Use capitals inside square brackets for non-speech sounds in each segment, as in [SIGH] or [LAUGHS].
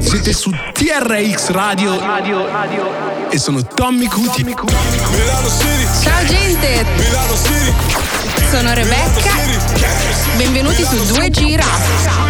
Siete su TRX Radio e sono Tommy Cuti. Ciao gente! Sono Rebecca. Benvenuti su 2G Rap.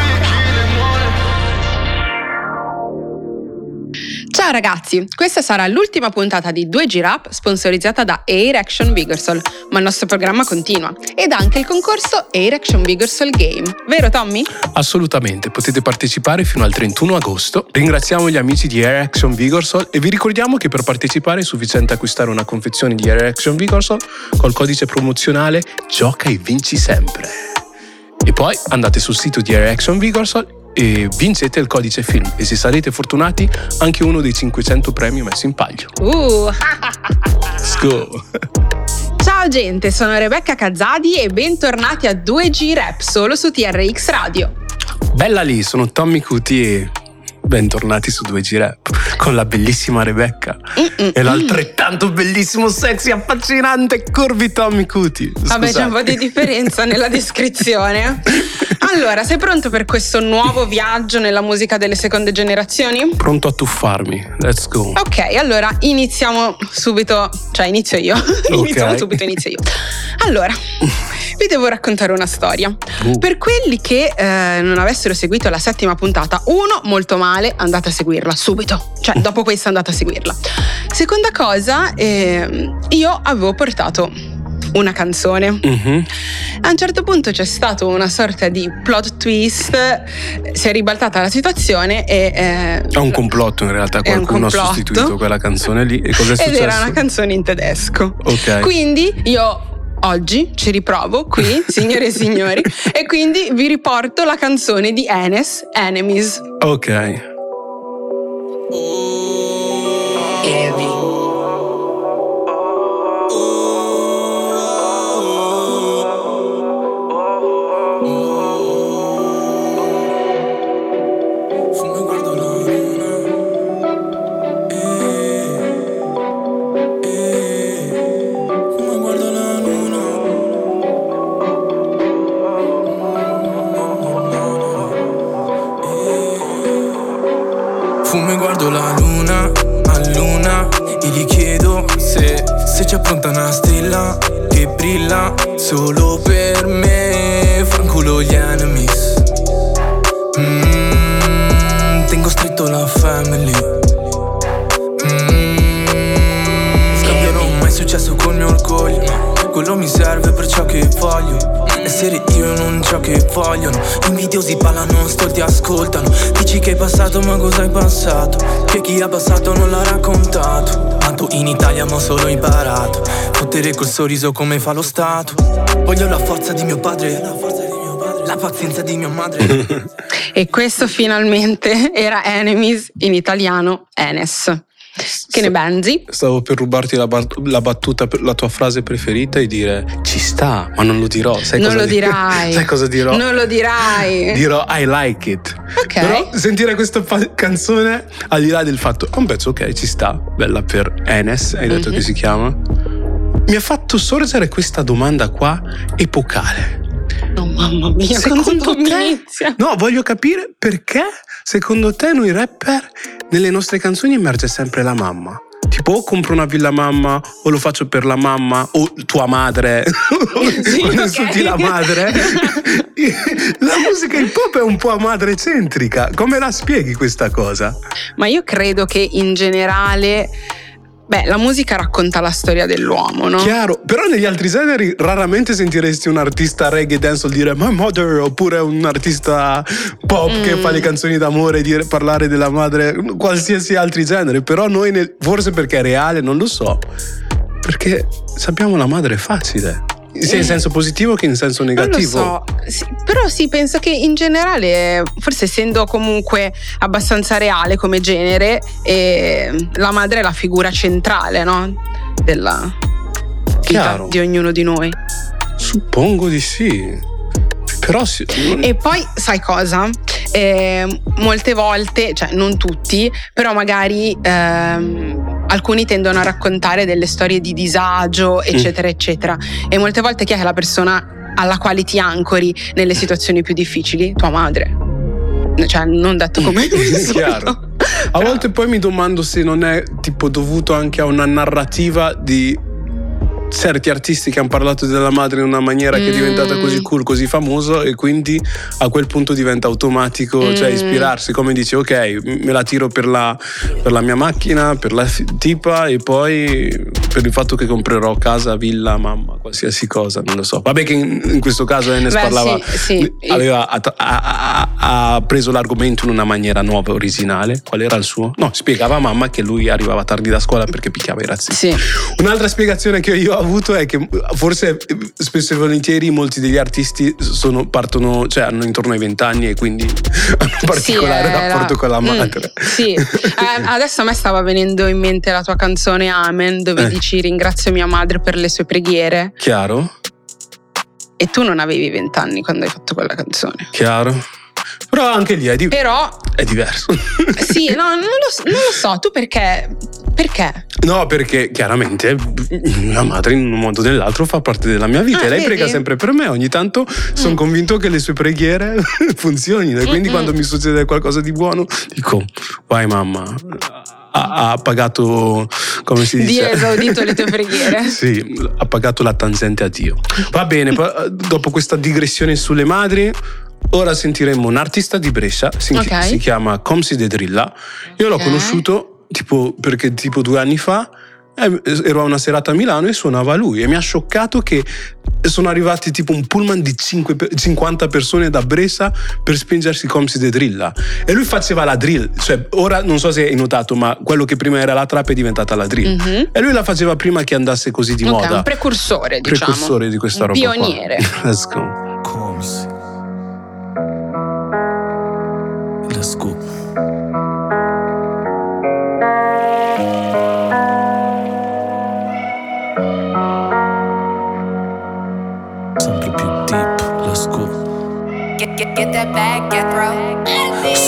Ciao ragazzi, questa sarà l'ultima puntata di 2G Rap sponsorizzata da Air Action Vigorsol, ma il nostro programma continua ed anche il concorso Air Action Vigorsol Game. Vero Tommy? Assolutamente, potete partecipare fino al 31 agosto. Ringraziamo gli amici di Air Action Vigorsol e vi ricordiamo che per partecipare è sufficiente acquistare una confezione di Air Action Vigorsol col codice promozionale Gioca e vinci sempre. E poi andate sul sito di Air Action Vigorsol e vincete il codice film e se sarete fortunati anche uno dei 500 premi messi in palio. Uh! Let's go! [LAUGHS] Ciao gente, sono Rebecca Cazzadi e bentornati a 2G Rap solo su TRX Radio. Bella lì, sono Tommy Cuti e bentornati su 2G Rap con la bellissima Rebecca Mm-mm. e l'altrettanto bellissimo, sexy, affascinante Corvi Tommy Cuti. Vabbè, c'è un po' di differenza nella descrizione. [LAUGHS] Allora, sei pronto per questo nuovo viaggio nella musica delle seconde generazioni? Pronto a tuffarmi, let's go. Ok, allora iniziamo subito, cioè inizio io. [LAUGHS] iniziamo subito, inizio io. [LAUGHS] Allora, vi devo raccontare una storia. Uh. Per quelli che eh, non avessero seguito la settima puntata, uno, molto male, andate a seguirla subito. Cioè, dopo questa andate a seguirla. Seconda cosa, ehm, io avevo portato una canzone. Mhm. A un certo punto c'è stato una sorta di plot twist, si è ribaltata la situazione e... eh, È un complotto in realtà, qualcuno ha sostituito quella canzone lì e cosa è Ed successo? era una canzone in tedesco. Ok. Quindi io oggi ci riprovo qui, [LAUGHS] signore e signori, e quindi vi riporto la canzone di Enes, Enemies. Ok. Pronta una stella Che brilla solo per me Fanculo gli enemies Mm, tengo stretto la family. Mm, scambierò mai successo col mio orgoglio. Quello mi serve per ciò che voglio. Essere io non ciò che vogliono. Invidiosi ballano, stolti ascoltano. Dici che hai passato, ma cosa hai passato? Che chi ha passato non l'ha raccontato. Tanto in Italia ma ho solo imparato. Fottere col sorriso come fa lo Stato. Voglio la forza di mio padre. La pazienza di mia madre. [LAUGHS] E questo finalmente era Enemies in italiano Enes. Che ne benzi? Stavo per rubarti la, bat- la battuta, la tua frase preferita e dire ci sta, ma non lo dirò. Sai non cosa lo di- [LAUGHS] dirai. Sai cosa dirò? Non lo dirai. Dirò I like it. Ok. Però sentire questa fa- canzone, al di là del fatto, è un pezzo ok, ci sta, bella per Enes, hai detto Mhm. che si chiama, mi ha fatto sorgere questa domanda qua epocale. Oh, mamma mia, Secondo inizia. No, voglio capire perché secondo te noi rapper nelle nostre canzoni emerge sempre la mamma. Tipo o compro una villa mamma o lo faccio per la mamma o tua madre [LAUGHS] Sì, [LAUGHS] o ok. insulti la madre. [LAUGHS] la musica hip hop è un po' madrecentrica. Come la spieghi questa cosa? Ma io credo che in generale, beh, la musica racconta la storia dell'uomo, no? Chiaro, però negli altri generi raramente sentiresti un artista reggae dancehall dire My mother oppure un artista pop che Mm. fa le canzoni d'amore dire, parlare della madre, qualsiasi altri genere, però noi nel- forse perché è reale, non lo so, perché sappiamo la madre è facile, sia in senso positivo che in senso Non negativo. lo so, Sì, però sì, penso che in generale, forse essendo comunque abbastanza reale come genere, eh, la madre è la figura centrale, no? Della vita Chiaro. di ognuno di noi. Suppongo di sì. Però sì. E poi, sai cosa? Eh, molte volte, cioè non tutti, però magari ehm, alcuni tendono a raccontare delle storie di disagio, eccetera, eccetera. E molte volte chi è la persona alla quale ti ancori nelle situazioni più difficili? Tua madre. cioè non detto [LAUGHS] come Chiaro. [LAUGHS] A volte poi mi domando se non è tipo dovuto anche a una narrativa di certi artisti che hanno parlato della madre in una maniera mm. che è diventata così mm. cool, così famoso e quindi a quel punto diventa automatico, cioè mm. cioè ispirarsi, come dici, ok, me la tiro per la, per la, mia macchina, per la tipa e poi per il fatto che comprerò casa, villa, mamma, qualsiasi cosa, non lo so. Vabbè che in, in questo caso Enes Beh, parlava, sì, sì. Aveva, ha, ha, ha, preso l'argomento in una maniera nuova, originale. Qual era il suo? No, spiegava a mamma che lui arrivava tardi da scuola perché picchiava i razzisti. Sì. Un'altra spiegazione che io ho avuto è che forse spesso e volentieri molti degli artisti sono, partono, cioè hanno intorno ai vent'anni e quindi [LAUGHS] hanno un particolare sì, rapporto con la mm, madre. Mm, sì, [LAUGHS] eh, adesso a me stava venendo in mente la tua canzone Amen dove eh. dici ringrazio mia madre per le sue preghiere. Chiaro. E tu non avevi vent'anni quando hai fatto quella canzone. Chiaro. Però anche lì è, di- Però, è diverso. Sì, [LAUGHS] no, non lo, non lo so. Tu perché perché? No, perché chiaramente la madre in un modo o nell'altro fa parte della mia vita ah, e lei vedi? prega sempre per me. Ogni tanto sono mm. convinto che le sue preghiere [LAUGHS] funzionino e quindi Mm-mm. quando mi succede qualcosa di buono dico vai mamma. Ha, ha, pagato, come si dice? Dio esaudito le tue [LAUGHS] preghiere. sì, ha pagato la tangente a Dio. Va bene, dopo questa digressione sulle madri, Ora sentiremo un artista di Brescia, si, okay. si chiama Comsi de Drilla. Io l'ho okay. conosciuto tipo, perché tipo due anni fa eh, ero a una serata a Milano e suonava lui e mi ha scioccato che sono arrivati tipo un pullman di 5, 50 persone da Brescia per spingersi Comsi de Drilla. E lui faceva la drill cioè ora non so se hai notato ma quello che prima era la trap è diventata la drill. Mm-hmm. e lui la faceva prima che andasse così di okay, moda. un precursore diciamo. Precursore di questa roba pioniere. Qua. [LAUGHS] let's go get bro.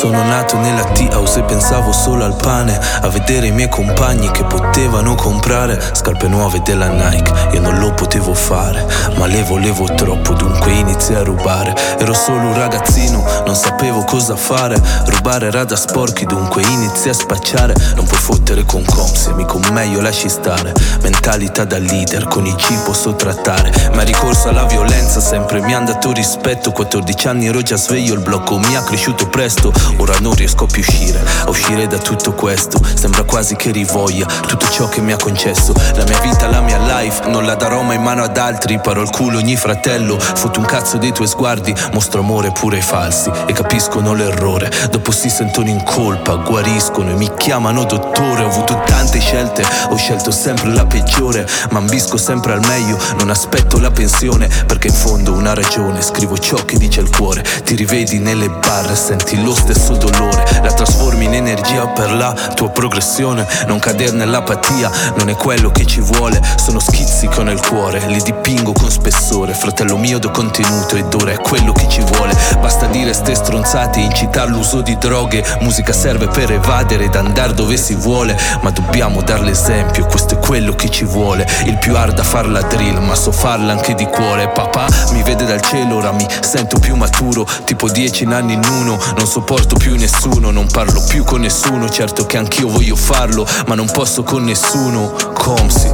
Sono nato nella tea house e pensavo solo al pane. A vedere i miei compagni che potevano comprare Scarpe nuove della Nike, io non lo potevo fare Ma le volevo troppo, dunque iniziai a rubare. Ero solo un ragazzino, non sapevo cosa fare. Rubare era da sporchi, dunque iniziai a spacciare. Non puoi fottere con comps, amico meglio lasci stare. Mentalità da leader, con i G posso trattare. Ma ricorso alla violenza, sempre mi ha dato rispetto. 14 anni ero già sveglio, il blocco mi ha cresciuto presto Ora non riesco più a uscire, a uscire da tutto questo Sembra quasi che rivoglia tutto ciò che mi ha concesso. La mia vita, la mia life, non la darò mai in mano ad altri. Paro il culo ogni fratello, fotto un cazzo dei tuoi sguardi. Mostro amore pure ai falsi e capiscono l'errore. Dopo si sentono in colpa, guariscono e mi chiamano dottore. Ho avuto tante scelte, ho scelto sempre la peggiore Ma ambisco sempre al meglio, non aspetto la pensione Perché in fondo una ragione, scrivo ciò che dice il cuore Ti rivedi nelle barre, senti lo lo stesso dolore La trasformi in energia per la tua progressione. Non cadere nell'apatia, non è quello che ci vuole. Sono schizzi che ho nel cuore, li dipingo con spessore. Fratello mio do contenuto ed ora è quello che ci vuole. Basta dire ste stronzate, incitare l'uso di droghe. Musica serve per evadere ed andare dove si vuole Ma dobbiamo dar l'esempio, questo è quello che ci vuole. Il più hard a far la drill, ma so farla anche di cuore. Papà mi vede dal cielo, ora mi sento più maturo Tipo dieci anni in uno, non so sopporto più nessuno, non parlo più con nessuno, certo che anch'io voglio farlo, ma non posso con nessuno. Comsi,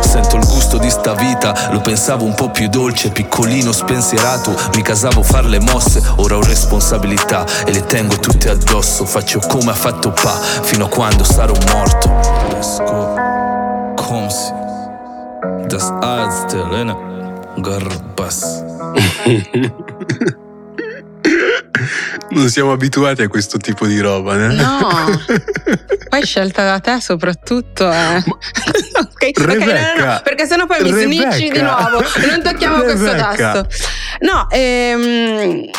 sento il gusto di sta vita, lo pensavo un po' più dolce, piccolino, spensierato, mi casavo far le mosse, ora ho responsabilità e le tengo tutte addosso, faccio come ha fatto Pa, fino a quando sarò morto. Let's go. Comsi, das Arztelle, Garbas. [LAUGHS] Non siamo abituati a questo tipo di roba, né? No. [LAUGHS] poi scelta da te soprattutto. Eh. [LAUGHS] okay. Rebecca, okay, no, no, perché sennò poi Rebecca. mi snitchi di nuovo. Non tocchiamo Rebecca. questo tasto. No, ehm,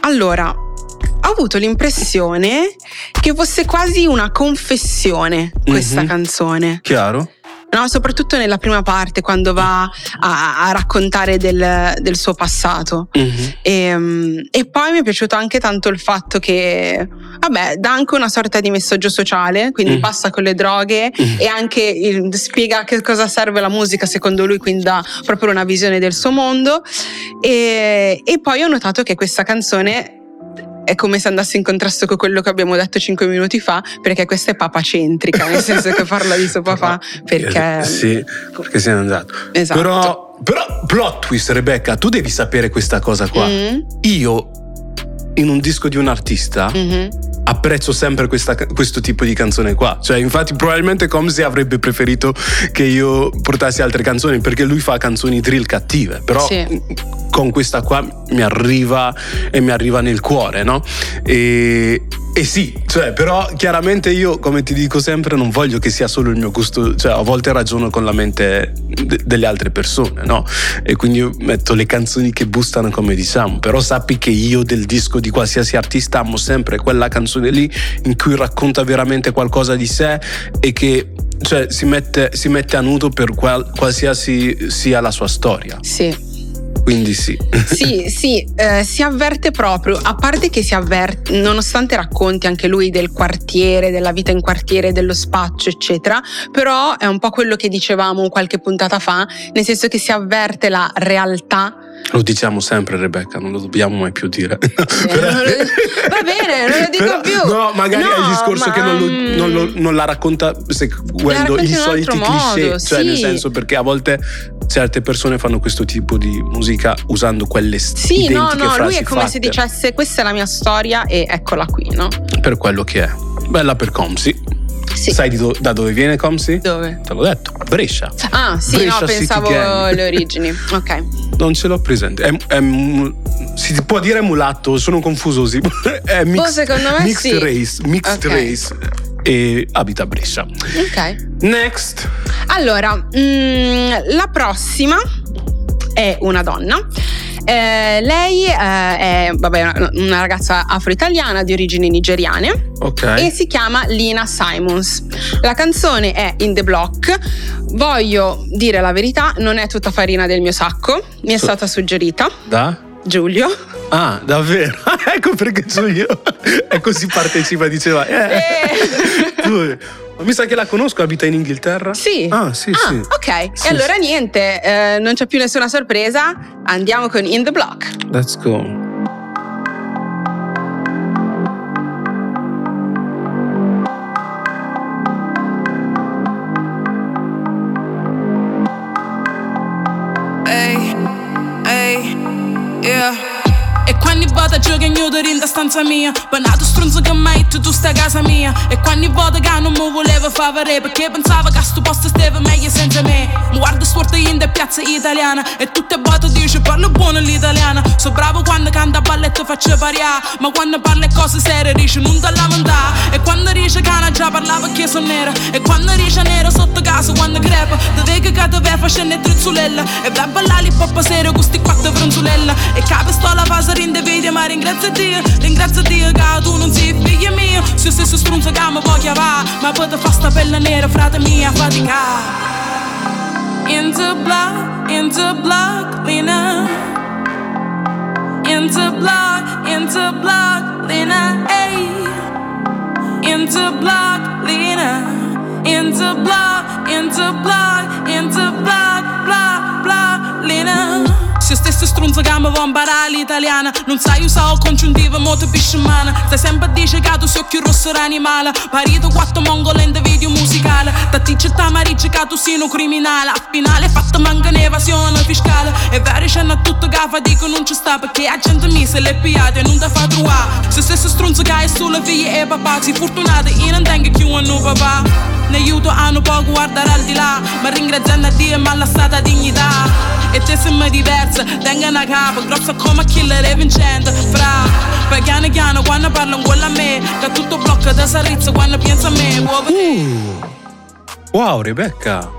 allora, ho avuto l'impressione che fosse quasi una confessione questa mm-hmm. canzone. Chiaro? No? soprattutto nella prima parte quando va a, a raccontare del, del, suo passato. Mm-hmm. E, e, poi mi è piaciuto anche tanto il fatto che, vabbè, dà anche una sorta di messaggio sociale, quindi mm-hmm. passa con le droghe mm-hmm. e anche il, spiega che cosa serve la musica secondo lui, quindi dà proprio una visione del suo mondo. E, e poi ho notato che questa canzone è come se andasse in contrasto con quello che abbiamo detto cinque minuti fa, perché questa è papacentrica, nel senso che parla di suo [LAUGHS] papà, perché... Sì, perché se n'è andato. Esatto. Però, però, plot twist, Rebecca, tu devi sapere questa cosa qua. Mm, Io, in un disco di un artista, mhm. apprezzo sempre questa- questo tipo di canzone qua. Cioè, infatti, probabilmente Comsi avrebbe preferito che io portassi altre canzoni perché lui fa canzoni drill cattive. Però Sì. con questa qua mi arriva e mi arriva nel cuore, no? E, e sì, cioè, però chiaramente io, come ti dico sempre, non voglio che sia solo il mio gusto, cioè a volte ragiono con la mente de- delle altre persone, no? E quindi io metto le canzoni che bustano, come diciamo, però sappi che io del disco di qualsiasi artista amo sempre quella canzone lì in cui racconta veramente qualcosa di sé e che cioè, si, mette, si mette a nudo per qual- qualsiasi sia la sua storia. Sì. Quindi sì. Sì, [LAUGHS] sì, eh, si avverte proprio, a parte che si avverte, nonostante racconti anche lui del quartiere, della vita in quartiere, dello spaccio, eccetera, però è un po' quello che dicevamo qualche puntata fa, nel senso che si avverte la realtà. Lo diciamo sempre, Rebecca, non lo dobbiamo mai più dire. Eh, lo- Va bene, non lo dico [LAUGHS] Però- più. No, magari è il No, discorso ma, che non, lo- non lo- non la racconta seguendo i soliti cliché. modo, cioè, sì. nel senso, perché a volte certe persone fanno questo tipo di musica usando quelle Sì, identiche no, no, lui è come se fatte. dicesse questa è la mia storia e eccola qui, no? Per quello che è. Bella per Comsi. Sì. Sai do- da dove viene Comsi? Dove? Te l'ho detto, Brescia. Ah, sì, Brescia no, pensavo le origini. Ok. Non ce l'ho presente. È, è si può dire mulatto, sono confuso. Sì. [LAUGHS] È mixed, Oh, secondo me mixed sì. race. Mixed Ok. race. E abita a Brescia. Ok. Next. Allora, mm, la prossima è una donna. Eh, lei eh, è vabbè, una- una ragazza afro-italiana di origini nigeriane Ok. e si chiama Lina Simons. La canzone è In the Block. Voglio dire la verità, non è tutta farina del mio sacco, mi è So- stata suggerita. Da? Giulio. Ah, davvero? [LAUGHS] ecco perché Giulio [LAUGHS] è così partecipa, diceva. Eh. Eh. Ma mi sa che la conosco, abita in Inghilterra? Sì. Ah, sì, Ah, sì. ok. Sì, e allora sì. niente, eh, non c'è più nessuna sorpresa. Andiamo con In the Block. Let's go. Ehi, ehi, yeah. E quando vota gioca ignoto in da stanza mia. Banato stronzo che mai tu sta casa mia. E quando vota che non mi voleva favore Perché pensava che a sto posto stava meglio senza me. Mi guarda storto in da piazza italiana. E tutte volte dice parlo buono l'italiana. So bravo quando canta balletto faccio parià. Ma quando parla cose serie dice non te lamentare E quando dice cana già parlava che sono nera. E quando dice nero sotto casa quando crepa vedi che te ve facendo truzzulella E vai a ballare hop serio con sti quattro franzulella E capo sto la fase rinde video ma ringrazio Dio Ringrazio Dio che tu non sei figlio mio Se stesso strunzo che mi voglio va Ma poi te fa sta pelle nera frate mia fatica Into block, into block, Lena. Into block, into block, Lena, hey. Into block, Lena. Into block, into block, into block, block, block, Lena se stesso strunzo che mi vuoi imparare l'italiana Non sai usare il congiuntivo, mo ti pisciamana Stai sempre a dire che tu sei occhio rosso animale. Parito quattro mongole in video musicale. Da ti c'è ta mariccia che tu sei un criminale. A finale fatta manca un'evasione fiscale. E vero c'è a tutto che fatica non ci sta Perché la gente mi se l'è pigliata e non ti fa trovare Se stesso strunzo che hai sulle figlie e papà Si fortunate io non tengo più un papà. Ne aiuto a non può guardare al di là Ma ringraziando a Dio mi ha lasciata dignità e te sembra diversa, tenga una capa, grossa come killer e vincente Fra, poi piano piano quando parlo con a me Che tutto blocca da sarizza quando pensa a me Uh. Wow, Rebecca.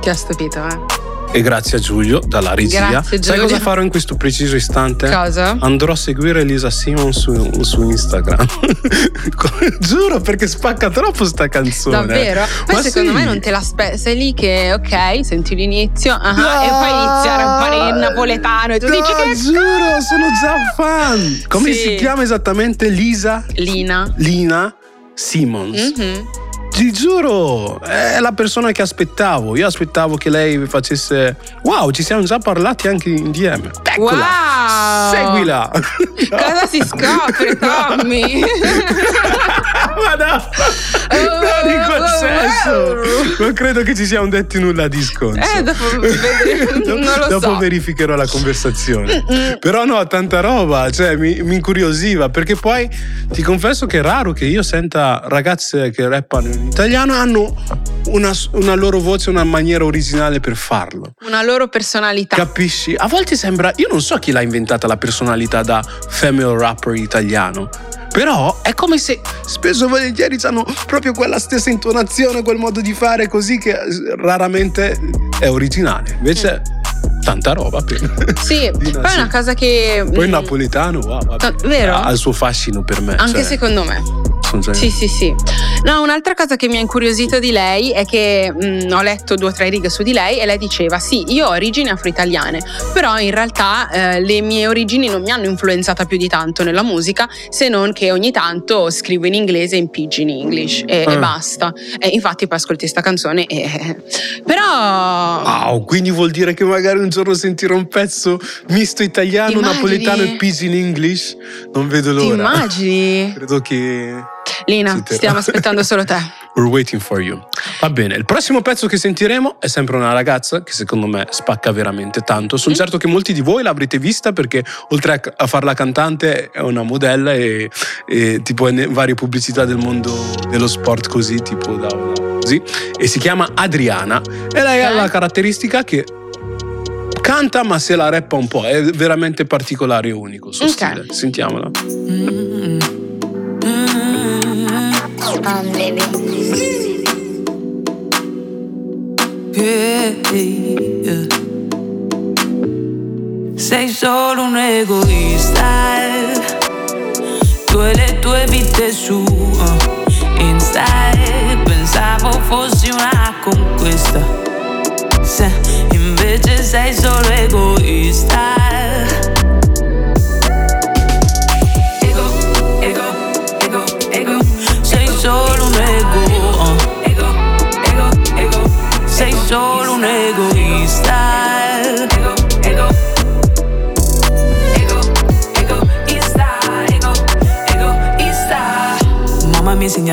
Ti ho stupito, eh? E grazie a Giulio dalla regia. Grazie, Sai Giulio. cosa farò in questo preciso istante? Cosa? Andrò a seguire Elisa Simon su, su Instagram. [LAUGHS] Giuro perché spacca troppo sta canzone. Davvero? Poi Ma secondo sì. me non te l'aspetti. Sei lì che, ok, senti l'inizio, ah, No! e poi iniziare a fare il napoletano e tu No, dici che giuro, sono già fan. Come Sì. si chiama esattamente Lisa? Lina. Lina Simons. Mhm. Ti giuro, è la persona che aspettavo. Io aspettavo che lei facesse. Wow, ci siamo già parlati anche in DM. Eccola! Wow! Seguila! Cosa si scopre, Tommy? [LAUGHS] Ma no! Non in quel senso! Non credo che ci siamo detti nulla di sconso. Eh, dopo vedremo, [LAUGHS] Dopo so. verificherò la conversazione. Però no, tanta roba, cioè mi, mi incuriosiva perché poi ti confesso che è raro che io senta ragazze che rappano in italiano hanno una, una loro voce, una maniera originale per farlo. Una loro personalità. Capisci? A volte sembra, io non so chi l'ha inventata la personalità da female rapper italiano. Però è come se spesso e volentieri hanno proprio quella stessa intonazione, quel modo di fare così che eh, raramente è originale. Invece tanta roba per [LAUGHS] Sì, poi è una cosa che... Poi il mm, napoletano, wow, vabbè, vero? ha il suo fascino per me. Anche cioè, secondo me. Già- Sì, sì, sì. No, un'altra cosa che mi ha incuriosito di lei è che mh, ho letto due o tre righe su di lei e lei diceva: Sì, io ho origini afro-italiane, però in realtà eh, le mie origini non mi hanno influenzata più di tanto nella musica, se non che ogni tanto scrivo in inglese e in pidgin English e, e Ah. basta. E infatti poi ascolti sta canzone e. Però. Wow, quindi vuol dire che magari un giorno sentirò un pezzo misto italiano, Immagini? napoletano e pidgin English. Non vedo Ti l'ora. immagini? [LAUGHS] Credo che Lina, stiamo aspettando solo te. [LAUGHS] We're waiting for you. Va bene, il prossimo pezzo che sentiremo è sempre una ragazza che secondo me spacca veramente tanto. Sono certo che molti di voi l'avrete vista perché oltre a, farla cantante è una modella e, e tipo in varie pubblicità del mondo dello sport così, tipo da, così. E si chiama Adriana e lei ha Ok. la caratteristica che canta ma se la rappa un po', è veramente particolare e unico il suo Ok. stile. Sentiamola. Um, baby. Yeah. Sei solo un egoista eh. Tu e le tue vite su uh, Insta eh. Pensavo fossi una conquista Se invece sei solo egoista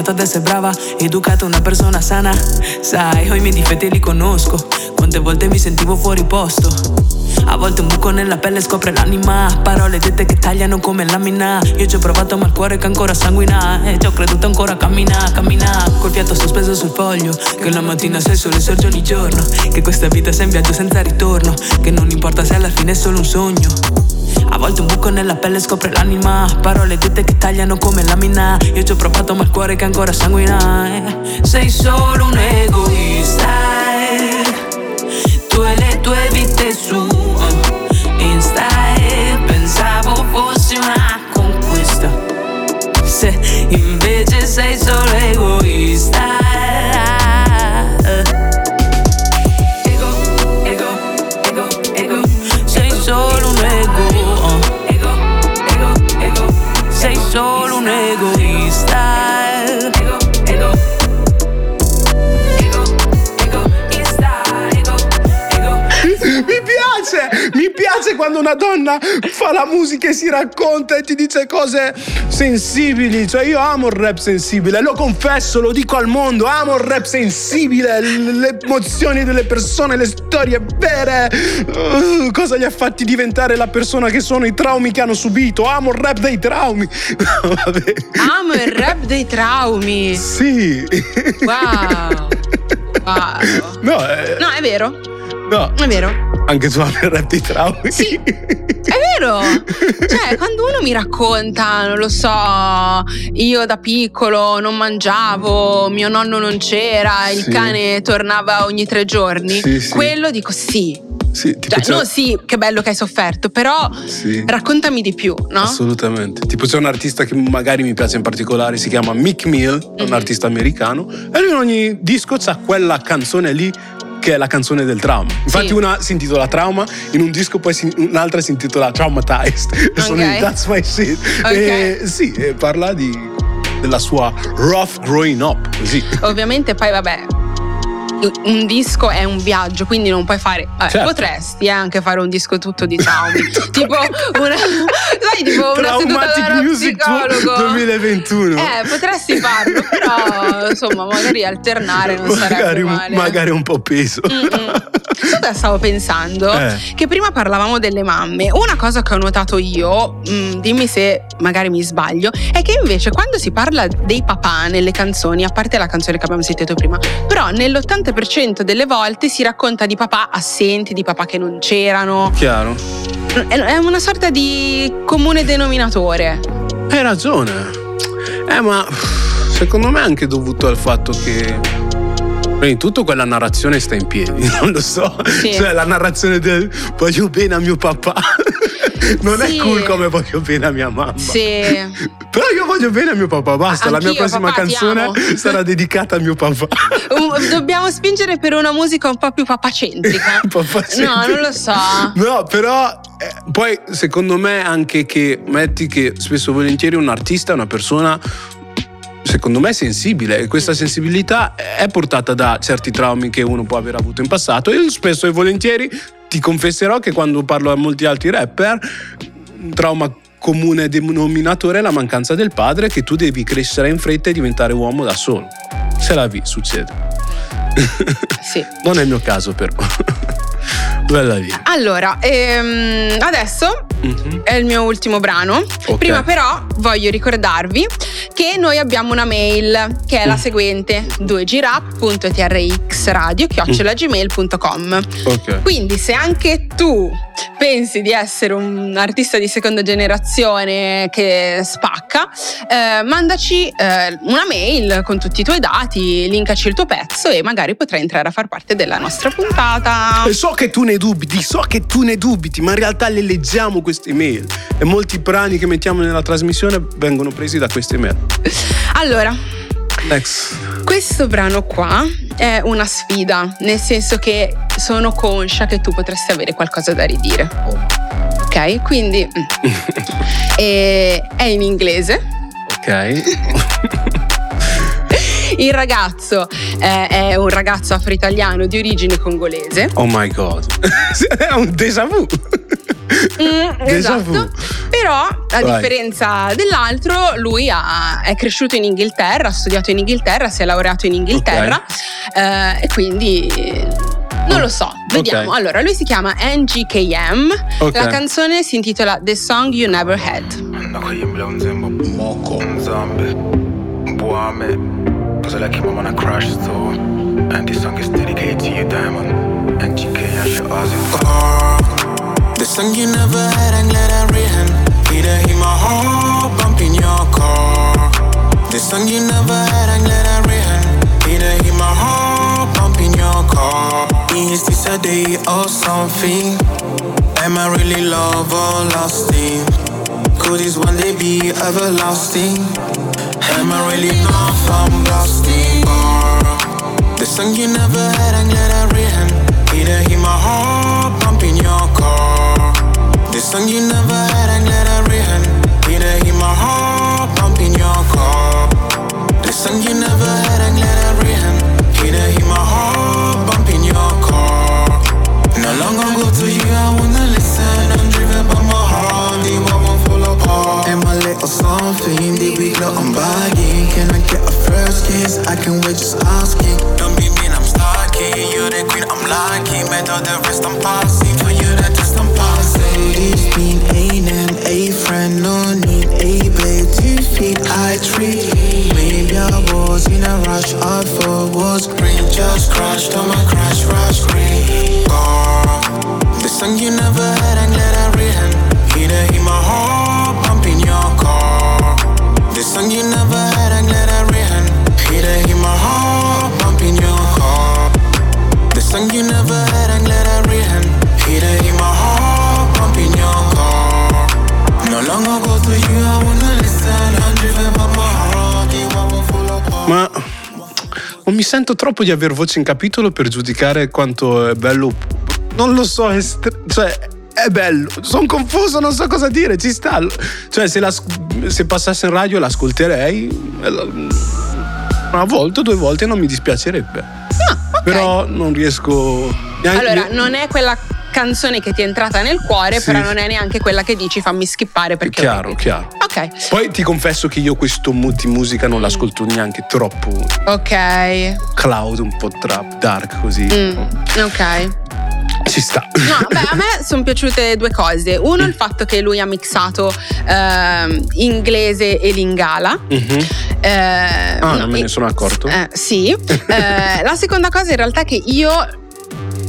Insegnato ad essere brava Educata una persona sana. Sai, ho i miei difetti e li conosco. Quante volte mi sentivo fuori posto a volte un buco nella pelle scopre l'anima. Parole dette che tagliano come lamina. Io ci ho provato ma il cuore che ancora sanguina. E ci ho creduto ancora cammina, cammina. Col fiato sospeso sul foglio Che la mattina sei il sole sorge ogni giorno. Che questa vita sia un viaggio senza ritorno. Che non importa se alla fine è solo un sogno. A volte un buco nella pelle scopre l'anima. Parole dette che tagliano come lamina. Io ci ho provato ma il cuore che ancora sanguina. Eh. Sei solo un egoista sei solo egoista quando una donna fa la musica e si racconta e ti dice cose sensibili. Cioè, io amo il rap sensibile, lo confesso, lo dico al mondo. Amo il rap sensibile, le emozioni delle persone, le storie vere. Uh, cosa li ha fatti diventare la persona che sono, i traumi che hanno subito. Amo il rap dei traumi. [LAUGHS] Vabbè. Amo il rap dei traumi. Sì. Wow. [LAUGHS] Wow. No, eh, No, è vero, no, è vero. Anche il rap dei traumi. Sì. È vero! Cioè, quando uno mi racconta, non lo so, io da piccolo non mangiavo, mio nonno non c'era, il Sì. cane tornava ogni tre giorni, Sì, sì. quello dico sì. Sì, tipo Cioè, no, sì, che bello che hai sofferto, però Sì. raccontami di più, no? Assolutamente. Tipo c'è un artista che magari mi piace in particolare, si chiama Mick Mill, è un Mhm. artista americano, e lui in ogni disco c'ha quella canzone lì che è la canzone del trauma. Infatti Sì. una si intitola Trauma, in un disco poi si- un'altra si intitola Traumatized. E [LAUGHS] sono in That's My Shit. Ok. E sì, e parla di della sua rough growing up, così. Ovviamente poi vabbè, un disco è un viaggio, quindi non puoi fare. vabbè, Certo. Potresti eh, anche fare un disco tutto di traumi. [LAUGHS] tipo una. Sai, tipo una seduta Music psicologo. 2021. Eh, potresti farlo, però insomma, magari alternare non sarebbe magari, male. magari un po' peso. Mm-mm. Cosa stavo pensando? Eh. Che prima parlavamo delle mamme. Una cosa che ho notato io, mm, dimmi se magari mi sbaglio, è che invece quando si parla dei papà nelle canzoni, a parte la canzone che abbiamo sentito prima, però nell'80% delle volte si racconta di papà assenti, di papà che non c'erano. Chiaro? È è una sorta di comune denominatore. Hai ragione. Eh, ma secondo me è anche dovuto al fatto che. Prima di tutto quella narrazione sta in piedi, [LAUGHS] non lo so. Sì. Cioè la narrazione del voglio bene a mio papà. [LAUGHS] Non Sì. è cool come voglio bene a mia mamma. Sì. [LAUGHS] Però io voglio bene a mio papà, basta. La mia Anch'io, prossima papà, canzone [LAUGHS] sarà dedicata a mio papà. [LAUGHS] Dobbiamo spingere per una musica un po' più papacentrica. [LAUGHS] Papà No, non lo so. No, però eh, poi secondo me anche che metti che spesso e volentieri un artista è una persona secondo me sensibile e questa sensibilità è portata da certi traumi che uno può aver avuto in passato. Io spesso e volentieri ti confesserò che quando parlo a molti altri rapper un trauma comune denominatore è la mancanza del padre che tu devi crescere in fretta e diventare uomo da solo. Se la vi, succede. Sì. Non è il mio caso però. Bella via. Allora, ehm, adesso Mhm. è il mio ultimo brano. Ok. Prima però voglio ricordarvi che noi abbiamo una mail che è la Mm. seguente 2girap.trxradio.gmail.com Ok. Quindi se anche tu pensi di essere un artista di seconda generazione che spacca, eh, mandaci eh, una mail con tutti i tuoi dati, linkaci il tuo pezzo e magari potrai entrare a far parte della nostra puntata. E so che tu ne dubiti, so che tu ne dubiti, ma in realtà le leggiamo queste email e molti brani che mettiamo nella trasmissione vengono presi da queste email. Allora, Next. questo brano qua è una sfida, nel senso che sono conscia che tu potresti avere qualcosa da ridire. Ok? Quindi mm. [LAUGHS] È in inglese. Ok. [LAUGHS] Il ragazzo eh, è un ragazzo afro-italiano di origine congolese. Oh my god. [LAUGHS] È un déjà vu. Mm, esatto. Però, a Vai. differenza dell'altro, lui ha- è cresciuto in Inghilterra, ha studiato in Inghilterra, si è laureato in Inghilterra eh, e quindi non lo so, vediamo. Ok. Allora, lui si chiama NGKM, Ok. la canzone si intitola The Song You Never Had. Cause I like him on a crash store and this song is dedicated to you diamond and GK I should ask you oh, The song you never had, I'm glad I written. Either hear my heart bump in your car. The song you never had, I'm glad I written. Either hear my heart bump in your car. Is this a day or something? Am I really love or lasting? Could this one day be everlasting? Am I really not from? Or the song you never had, I'm glad I written. Either hear my heart bump in your car. The song you never had, I'm glad I written. Either hear my heart bump in your car. The song you never had, we glow? I'm bagging. Can I get a first kiss? I can wait, just asking. Don't be mean, I'm stalking. You're the queen, I'm lucky. Met all the rest, I'm passing. For you, that test, I'm passing. This mean ain't an A friend, no need a babe. Two feet, I treat. Maybe I was in a rush, I thought was green. Just crashed on my crash, rush green. Girl, oh, the song you never had, I'm glad I written. Either hear my heart song you never had, I'm glad I written. Either hear my heart bump in your car. The song you never had, I'm glad I written. Either hear my heart bump in your car. No longer go to you, I wanna listen. I'm driven by my heart, one won't fall apart. Ma non mi sento troppo di aver voce in capitolo per giudicare quanto è bello. Non lo so, stre- cioè è bello. Sono confuso, non so cosa dire, ci sta. Cioè, se, la- se passasse in radio l'ascolterei. eh, la- Una volta, due volte non mi dispiacerebbe. Ah, ok. Però non riesco. neanche- Allora, non è quella canzone che ti è entrata nel cuore, Sì. però non è neanche quella che dici fammi skippare perché... Chiaro, chiaro. Ok, Poi ti confesso che io questo mood di musica non l'ascolto neanche troppo ok. cloud, un po' trap, dark così. Mm, ok. Ci sta. No, beh, a me sono piaciute due cose. Uno, il fatto che lui ha mixato ehm, inglese e lingala. Mhm. Eh, Ah, no, non me ne sono accorto. Eh, sì. Eh, la seconda cosa in realtà è che io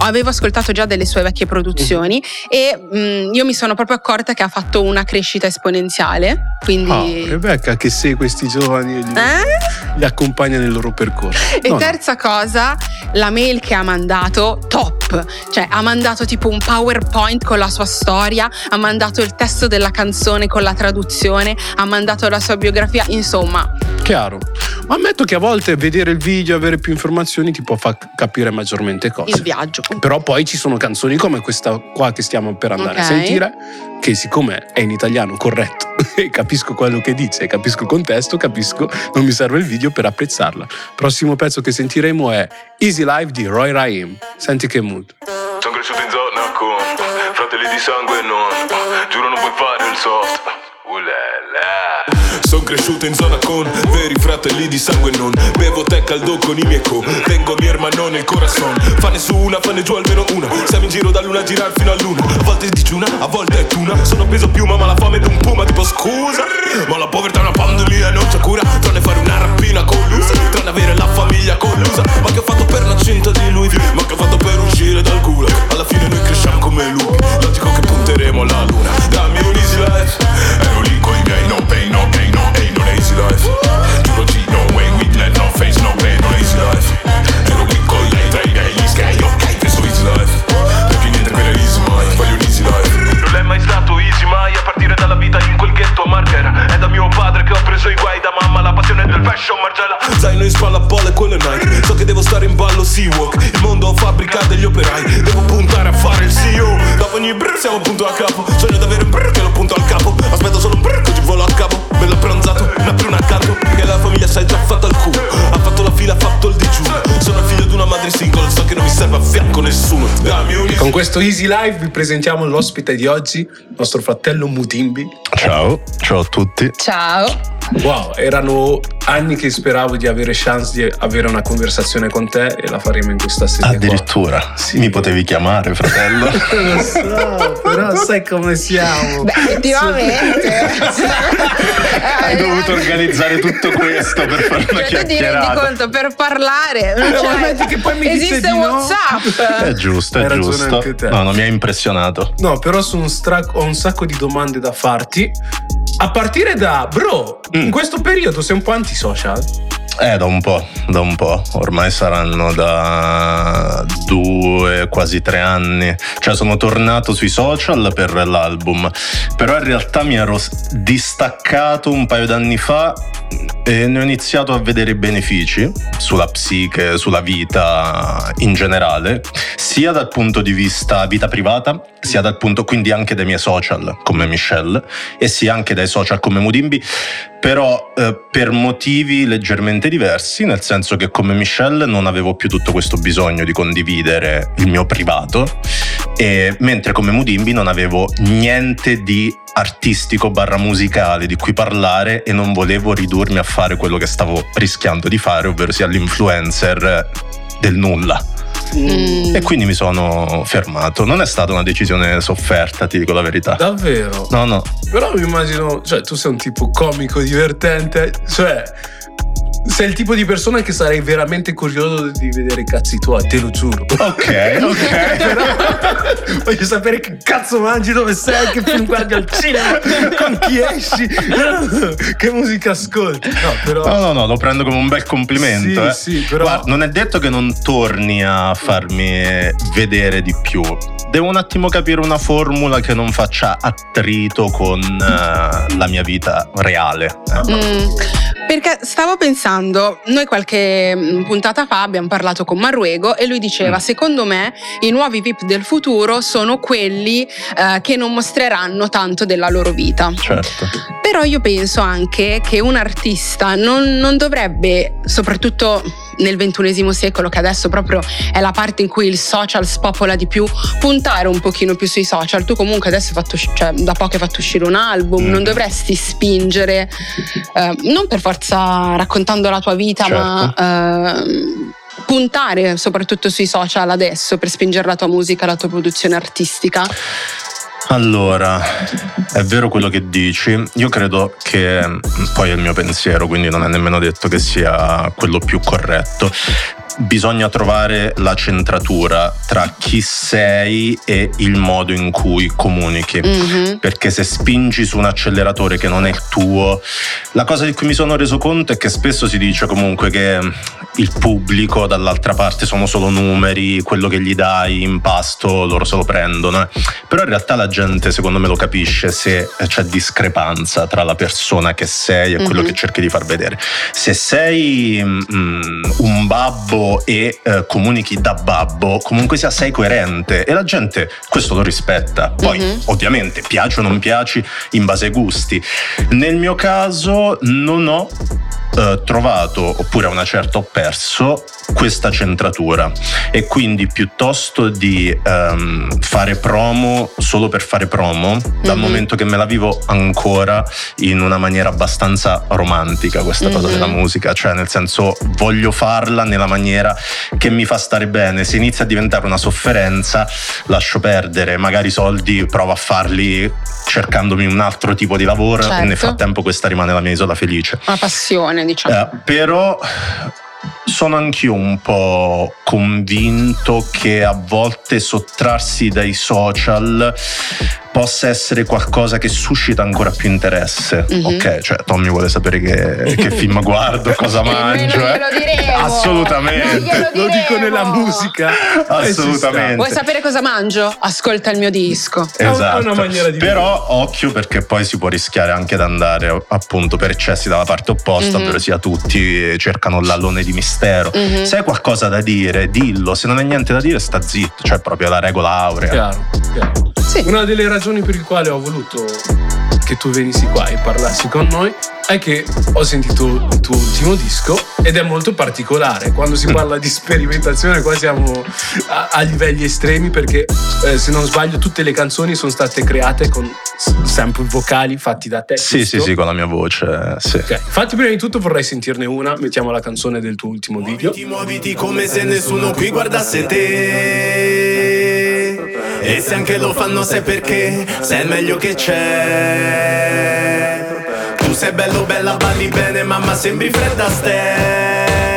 avevo ascoltato già delle sue vecchie produzioni e mm, io mi sono proprio accorta che ha fatto una crescita esponenziale. Quindi... Ah, Rebecca che segue questi giovani e li, Eh? li accompagna nel loro percorso. E No, no. terza cosa, la mail che ha mandato, top. Cioè, ha mandato tipo un PowerPoint con la sua storia, ha mandato il testo della canzone con la traduzione, ha mandato la sua biografia, insomma. Chiaro. Ma ammetto che a volte vedere il video, avere più informazioni ti può far capire maggiormente cose. Il viaggio. Però poi ci sono canzoni come questa qua che stiamo per andare a Ok. sentire, che siccome è in italiano corretto [LAUGHS] e capisco quello che dice, capisco il contesto, capisco, non mi serve il video per apprezzarla. Il prossimo pezzo che sentiremo è Easy Life di Roy Raim. Senti che mood. Sono cresciuto in zona con fratelli di sangue e non Giuro non puoi fare il soft Uh Sono cresciuto in zona con veri fratelli di sangue e non. Bevo tè caldo con i miei co. Tengo mi hermano nel corazon. Fanne su una, fanne giù almeno una. Siamo in giro da luna a girare fino a luna. A volte è digiuna, a volte è tuna. Sono peso piuma ma la fame è un puma Tipo scusa. Ma la povertà è una pandemia e non c'è cura. Tranne fare una rapina con l'usa. Tranne avere la famiglia collusa Ma che ho fatto per la cinta di lui? Ma che ho fatto per uscire dal culo? Alla fine noi cresciamo come lui Logico che punteremo alla luna. Dammi un easy life Ero lì con i miei easy life. Giuro G, no way, weakness, no face, no pain, non è easy life. Ero con lei, tra i miei, gli sky, ok, penso easy life. Perché niente quella easy mai, voglio un easy life. Non è mai stato easy mai a partire dalla vita in quel ghetto a Marghera È da mio padre che ho preso i guai, da mamma la passione del fashion Margella Zaino in spalla, pole, quello è Nike. So che devo stare in ballo, Seawalk. Il mondo fabbrica degli operai. Devo puntare a fare il CEO Dopo ogni brr siamo punto a capo. Sogno di avere un brr che lo punto al capo. Aspetto solo un brr così volo a capo pranzato, una pruna accanto Che la famiglia si è già fatta il culo Ha fatto la fila, ha fatto il digiuno Sono il figlio di una madre single So che non mi serve a fianco nessuno Dammi un Con questo Easy Live vi presentiamo l'ospite di oggi, nostro fratello Mutimbi. Ciao, ciao a tutti. Ciao. Wow, erano anni che speravo di avere chance di avere una conversazione con te e la faremo in questa sede. qua. Addirittura Sì. mi potevi chiamare, fratello. [LAUGHS] Lo so, però sai come siamo. Beh, effettivamente. Hai dovuto organizzare tutto questo per fare una Cioè, tu ti rendi chiacchierata. conto per parlare non c'è- metti che poi mi esiste di no. WhatsApp. È giusto, Hai è ragione giusto. anche te. No, non mi ha impressionato. No, però sono stra- ho un sacco di domande da farti. A partire da, bro, in Mm. questo periodo sei un po' antisocial? Eh, da un po', da un po'. Ormai saranno da due, quasi tre anni. Cioè, sono tornato sui social per l'album. Però in realtà mi ero distaccato un paio d'anni fa e ne ho iniziato a vedere i benefici sulla psiche, sulla vita in generale, sia dal punto di vista vita privata, sia dal punto quindi anche dai miei social come Michelle e sia anche dai social come Mudimbi, però eh, per motivi leggermente diversi, nel senso che come Michelle non avevo più tutto questo bisogno di condividere il mio privato, e mentre come Mudimbi non avevo niente di artistico barra musicale di cui parlare e non volevo ridurmi a fare quello che stavo rischiando di fare, ovvero sia l'influencer del nulla. Mm. E quindi mi sono fermato. Non è stata una decisione sofferta, ti dico la verità. Davvero? No, no. Però mi immagino, cioè, tu sei un tipo comico, divertente, cioè. Sei il tipo di persona che sarei veramente curioso di vedere i cazzi tuoi, te lo giuro. Ok, ok. Però [LAUGHS] voglio sapere che cazzo mangi, dove sei, che film guardi al cinema, con chi esci, [LAUGHS] che musica ascolti. No, però. No, no, no, lo prendo come un bel complimento. Sì, eh. sì, però- Guarda, non è detto che non torni a farmi vedere di più. Devo un attimo capire una formula che non faccia attrito con eh, la mia vita reale. eh. Mm. Perché stavo pensando, noi qualche mm, puntata fa abbiamo parlato con Marruego e lui diceva: Mm. Secondo me i nuovi VIP del futuro sono quelli eh, che non mostreranno tanto della loro vita. Certo. Però io penso anche che un artista non, non dovrebbe, soprattutto nel ventunesimo secolo, che adesso proprio è la parte in cui il social spopola di più, puntare un pochino più sui social. Tu comunque adesso hai fatto, cioè, da poco hai fatto uscire un album, Mm. non dovresti spingere, eh, non per forza raccontando la tua vita, Certo. ma... ehm, puntare soprattutto sui social adesso per spingere la tua musica, la tua produzione artistica. Allora, è vero quello che dici. Io credo che mm, poi è il mio pensiero, quindi non è nemmeno detto che sia quello più corretto. Bisogna trovare la centratura tra chi sei e il modo in cui comunichi. Mhm. Perché se spingi su un acceleratore che non è il tuo, la cosa di cui mi sono reso conto è che spesso si dice comunque che il pubblico dall'altra parte sono solo numeri, quello che gli dai in pasto loro se lo prendono. eh. Però in realtà la gente secondo me lo capisce se c'è discrepanza tra la persona che sei e quello Mhm. che cerchi di far vedere. Se sei mm, un babbo e eh, comunichi da babbo, comunque sia sei coerente e la gente questo lo rispetta. Poi Mhm. ovviamente piaci o non piaci in base ai gusti. Nel mio caso non ho eh, trovato, oppure a una certa ho perso, questa centratura e quindi piuttosto di ehm, fare promo solo per fare promo, dal Mhm. momento che me la vivo ancora in una maniera abbastanza romantica questa cosa Mhm. della musica, cioè nel senso voglio farla nella maniera che mi fa stare bene, se inizia a diventare una sofferenza lascio perdere, magari i soldi provo a farli cercandomi un altro tipo di lavoro e nel Certo. frattempo questa rimane la mia isola felice. Una passione, diciamo. Eh, però sono anch'io un po' convinto che a volte sottrarsi dai social possa essere qualcosa che suscita ancora più interesse. Mhm. Ok, cioè Tommy vuole sapere che, che [LAUGHS] film guardo, cosa noi non mangio. eh. glielo diremo. Assolutamente. Non glielo Lo dico nella musica. [LAUGHS] Assolutamente. Vuoi sapere cosa mangio? Ascolta il mio disco. È un- è Esatto. una maniera di Però occhio perché poi si può rischiare anche ad andare appunto per eccessi dalla parte opposta, Mhm. ovvero sia tutti cercano l'allone di mistero. Mhm. Se hai qualcosa da dire, dillo, se non hai niente da dire, sta zitto, cioè proprio la regola aurea. Chiaro, chiaro. Sì. Una delle ragioni per le quali ho voluto che tu venissi qua e parlassi con noi è che ho sentito il tuo ultimo disco ed è molto particolare. Quando si parla di sperimentazione, qua siamo a, a livelli estremi perché, eh, se non sbaglio, tutte le canzoni sono state create con sample vocali fatti da te. Sì, sì, sì, con la mia voce, sì. Ok, infatti prima di tutto vorrei sentirne una, mettiamo la canzone del tuo ultimo video. Muoviti, muoviti come se nessuno qui guardasse te. E se anche lo fanno sai perché, sei il meglio che c'è. Tu sei bello, bella, balli bene, mamma sembri fredda Astaire.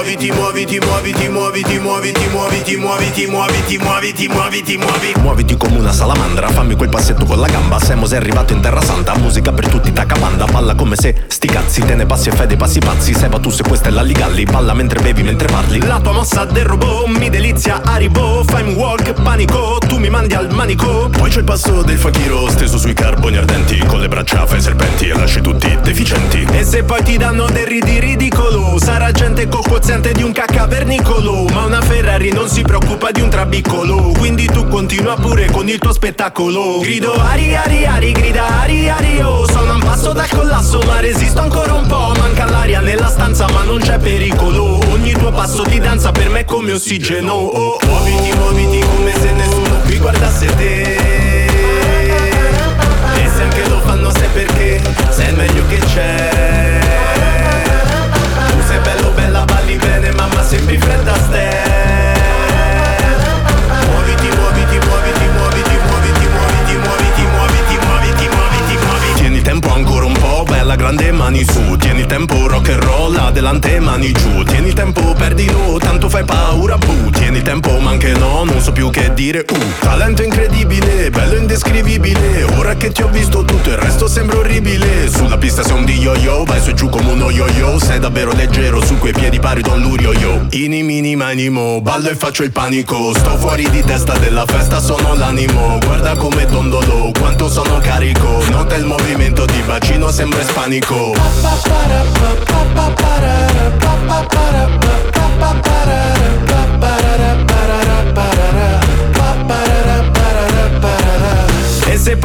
Muoviti, muoviti, muoviti, muoviti, muoviti, muoviti, muoviti, muoviti, muoviti, muoviti, muoviti. Muoviti come una salamandra, fammi quel passetto con la gamba. Semo sei arrivato in terra santa, musica per tutti, tacca banda. Balla come se sti cazzi, te ne passi e fai dei passi pazzi. Seba tu se questa è la ligalli, balla mentre bevi, mentre parli. La tua mossa del robot mi delizia, arrivo, fai un walk, panico, tu mi mandi al manico. Poi c'è il passo del fakiro, steso sui carboni ardenti, con le braccia fai serpenti e lasci tutti deficienti. E se poi ti danno del ridi ridicolo, sarà gente con quoziente di un caccavernicolo. Ma una Ferrari non si preoccupa di un trabiccolo, quindi tu continua pure con il tuo spettacolo. Grido ari ari ari, grida ari ari oh, sono un passo dal collasso, ma resisto ancora un po'. Manca l'aria nella stanza, ma non c'è pericolo. Ogni tuo passo di danza per me è come ossigeno. Oh, oh. Muoviti, muoviti come se nessuno qui guardasse te. E se anche lo fanno sai perché Sei il meglio che c'è sind wie Flatterstay. Grande mani su Tieni il tempo rock and roll, adelante mani giù. Tieni il tempo, perdilo, tanto fai paura, bu. Tieni il tempo, ma anche no, non so più che dire Uh, talento incredibile, bello indescrivibile. Ora che ti ho visto tutto il resto sembra orribile. Sulla pista sei un di yo-yo, vai su e giù come uno yo-yo Sei davvero leggero, su quei piedi pari Don Lurio yo Ini mini manimo, ballo e faccio il panico. Sto fuori di testa della festa, sono l'animo. Guarda come dondolo, quanto sono carico. Nota il movimento di bacino sembra ispanico E se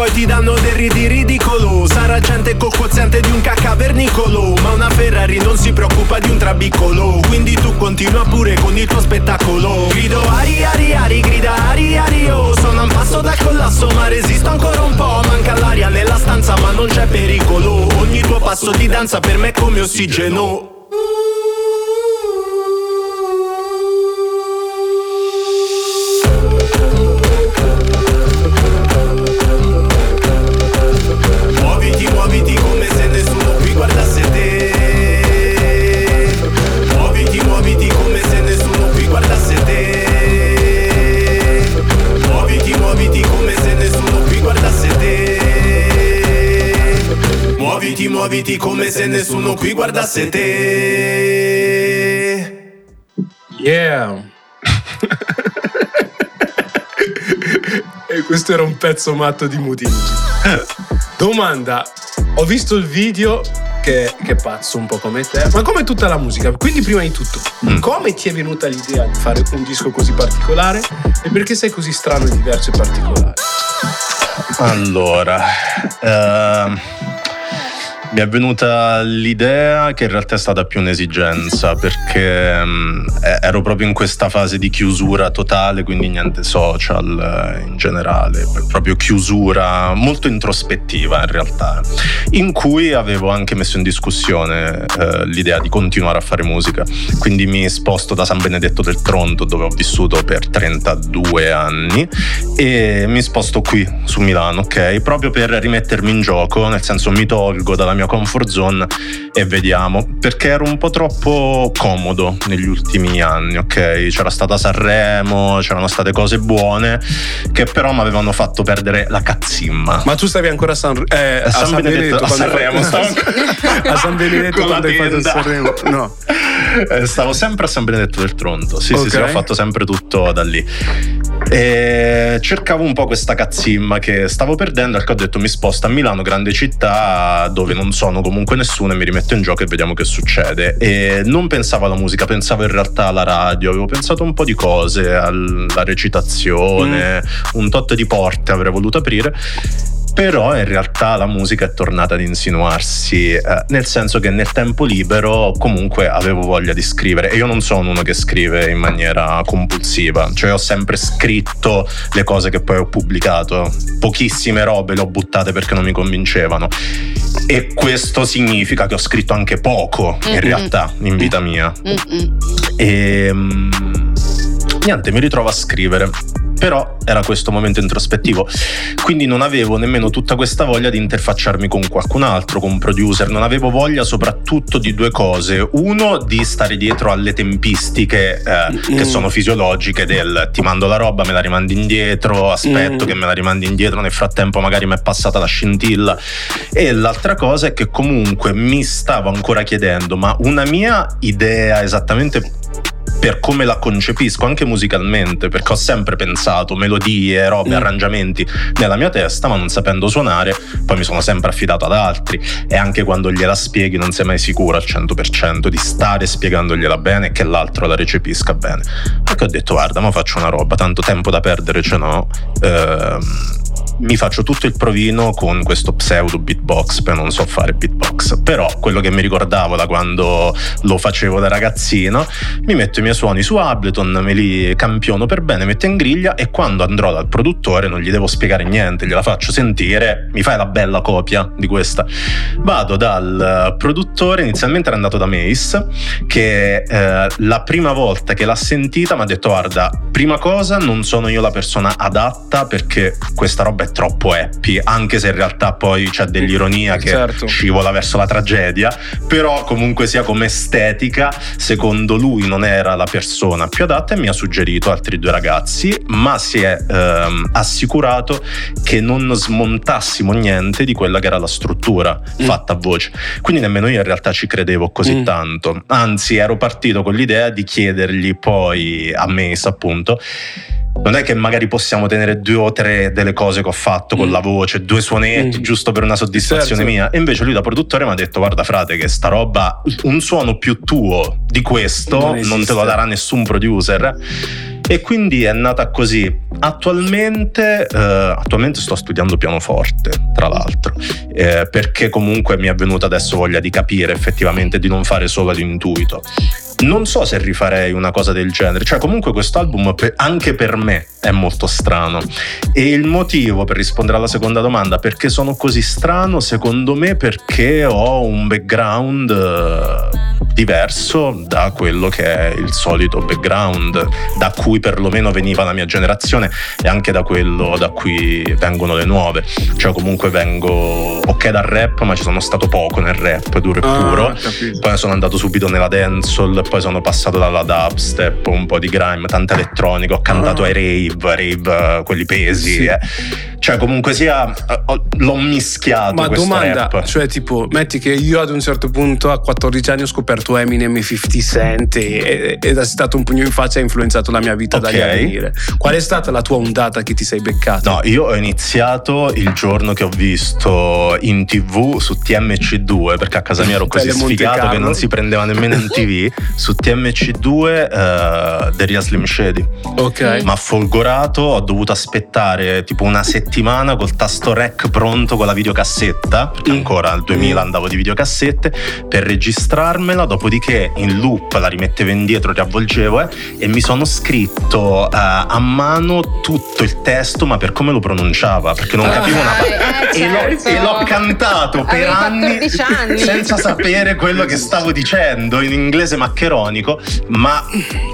poi ti danno del ridi ridicolo. Sarà gente col quoziente di un caccavernicolo Ma una Ferrari non si preoccupa di un trabiccolo Quindi tu continua pure con il tuo spettacolo. Grido ari ari ari, grida ari ari oh Sono a un passo dal collasso ma resisto ancora un po' Manca l'aria nella stanza ma non c'è pericolo. Ogni tuo passo di danza per me è come ossigeno Muoviti, come se nessuno qui guardasse te Yeah. e questo era un pezzo matto di Mudingi. Domanda, ho visto il video che, che è pazzo un po' come te, ma come tutta la musica. Quindi prima di tutto, come ti è venuta l'idea di fare un disco così particolare e perché sei così strano e diverso e particolare? Allora, ehm, mi è venuta l'idea che in realtà è stata più un'esigenza perché eh, ero proprio in questa fase di chiusura totale, quindi niente social eh, in generale, proprio chiusura molto introspettiva in realtà, in cui avevo anche messo in discussione eh, l'idea di continuare a fare musica. Quindi mi sposto da San Benedetto del Tronto dove ho vissuto per 32 anni e mi sposto qui su Milano, ok? Proprio per rimettermi in gioco, nel senso mi tolgo dalla mia comfort zone e vediamo, perché ero un po' troppo comodo negli ultimi anni, ok? C'era stata Sanremo, c'erano state cose buone che però mi avevano fatto perdere la cazzimma. Ma tu stavi ancora a San, eh, a San Benedetto, a quando hai Sanremo, stavo- [LAUGHS] a San Benedetto quando hai fatto. Sanremo. No. Eh, Stavo sempre a San Benedetto del Tronto. Sì, sì, sì, Ok. ho fatto sempre tutto da lì. E cercavo un po' questa cazzimma che stavo perdendo. Perché ho detto mi sposto a Milano, grande città, dove non sono comunque nessuno, e mi rimetto in gioco e vediamo che succede. E non pensavo alla musica, pensavo in realtà alla radio, avevo pensato un po' di cose, alla recitazione, un tot di porte avrei voluto aprire. Però in realtà la musica è tornata ad insinuarsi, eh, nel senso che nel tempo libero comunque avevo voglia di scrivere e io non sono uno che scrive in maniera compulsiva, cioè ho sempre scritto le cose che poi ho pubblicato, pochissime robe le ho buttate perché non mi convincevano e questo significa che ho scritto anche poco in Mm-mm. realtà in vita mia. Mm-mm. E mm, niente, mi ritrovo a scrivere. Però era questo momento introspettivo, quindi non avevo nemmeno tutta questa voglia di interfacciarmi con qualcun altro, con un producer, non avevo voglia soprattutto di due cose. Uno, di stare dietro alle tempistiche eh, che sono fisiologiche del ti mando la roba, me la rimandi indietro, aspetto Mm. che me la rimandi indietro, nel frattempo magari mi è passata la scintilla. E l'altra cosa è che comunque mi stavo ancora chiedendo, ma una mia idea esattamente per come la concepisco anche musicalmente, perché ho sempre pensato melodie, robe, Mm. arrangiamenti nella mia testa, ma non sapendo suonare, poi mi sono sempre affidato ad altri e anche quando gliela spieghi non sei mai sicuro al 100% di stare spiegandogliela bene e che l'altro la recepisca bene. Perché ho detto guarda, ma faccio una roba, tanto tempo da perdere ce n'ho. ehm, mi faccio tutto il provino con questo pseudo beatbox, per non so fare beatbox, però quello che mi ricordavo da quando lo facevo da ragazzino, mi metto i miei suoni su Ableton, me li campiono per bene, metto in griglia e quando andrò dal produttore non gli devo spiegare niente, gliela faccio sentire, mi fai la bella copia di questa. Vado dal produttore, inizialmente era andato da Mace, che eh, la prima volta che l'ha sentita mi ha detto guarda, prima cosa non sono io la persona adatta perché questa roba è troppo happy, anche se in realtà poi c'è dell'ironia che Certo. scivola verso la tragedia, però comunque sia come estetica, secondo lui non era la persona più adatta e mi ha suggerito altri due ragazzi, ma si è ehm, assicurato che non smontassimo niente di quella che era la struttura Mm. fatta a voce. Quindi nemmeno io in realtà ci credevo così Mm. tanto, anzi ero partito con l'idea di chiedergli poi a Mace appunto non è che magari possiamo tenere due o tre delle cose che ho fatto con Mm. la voce, due suonetti Mm. giusto per una soddisfazione Certo. mia. E invece lui da produttore mi ha detto guarda frate che sta roba, un suono più tuo di questo Non non, te lo darà nessun producer. E quindi è nata così. Attualmente, eh, attualmente sto studiando pianoforte, tra l'altro, eh, perché comunque mi è venuta adesso voglia di capire effettivamente di non fare solo l'intuito. Non so se rifarei una cosa del genere, cioè comunque questo album pe- anche per me è molto strano. E il motivo per rispondere alla seconda domanda perché sono così strano secondo me perché ho un background eh, diverso da quello che è il solito background da cui perlomeno veniva la mia generazione e anche da quello da cui vengono le nuove. Cioè comunque vengo ok dal rap ma ci sono stato poco nel rap duro e Ah, puro. capito. poi sono andato subito nella dancehall, poi sono passato dalla dubstep, un po' di grime, tanta elettronica, ho cantato Ah. ai rave, rave, quelli pesi. Sì. eh. Cioè comunque sia, ho- l'ho mischiato Ma domanda, rap. cioè tipo, metti che io ad un certo punto a 14 anni ho scoperto Eminem e 50 Cent e- ed è stato un pugno in faccia e ha influenzato la mia vita dagli Ok. anni a venire. Qual è stata la tua ondata che ti sei beccato? No, io ho iniziato il giorno che ho visto in tv su TMC2, perché a casa mia ero [LAUGHS] così sfigato che non si prendeva nemmeno in tv, [LAUGHS] su TMC2 eh, The Real Slim Shady. Ok. Ma folgorato, ho dovuto aspettare tipo una settimana col tasto rec pronto con la videocassetta, perché Mm. ancora nel 2000 andavo di videocassette, per registrarmela, dopodiché in loop la rimettevo indietro, riavvolgevo eh, e mi sono scritto eh, a mano tutto il testo, ma per come lo pronunciava, perché non capivo una Eh, parola. eh, E, l'ho, certo. e l'ho cantato per anni, 14 anni. [LAUGHS] senza sapere quello che stavo dicendo in inglese maccheronico, ma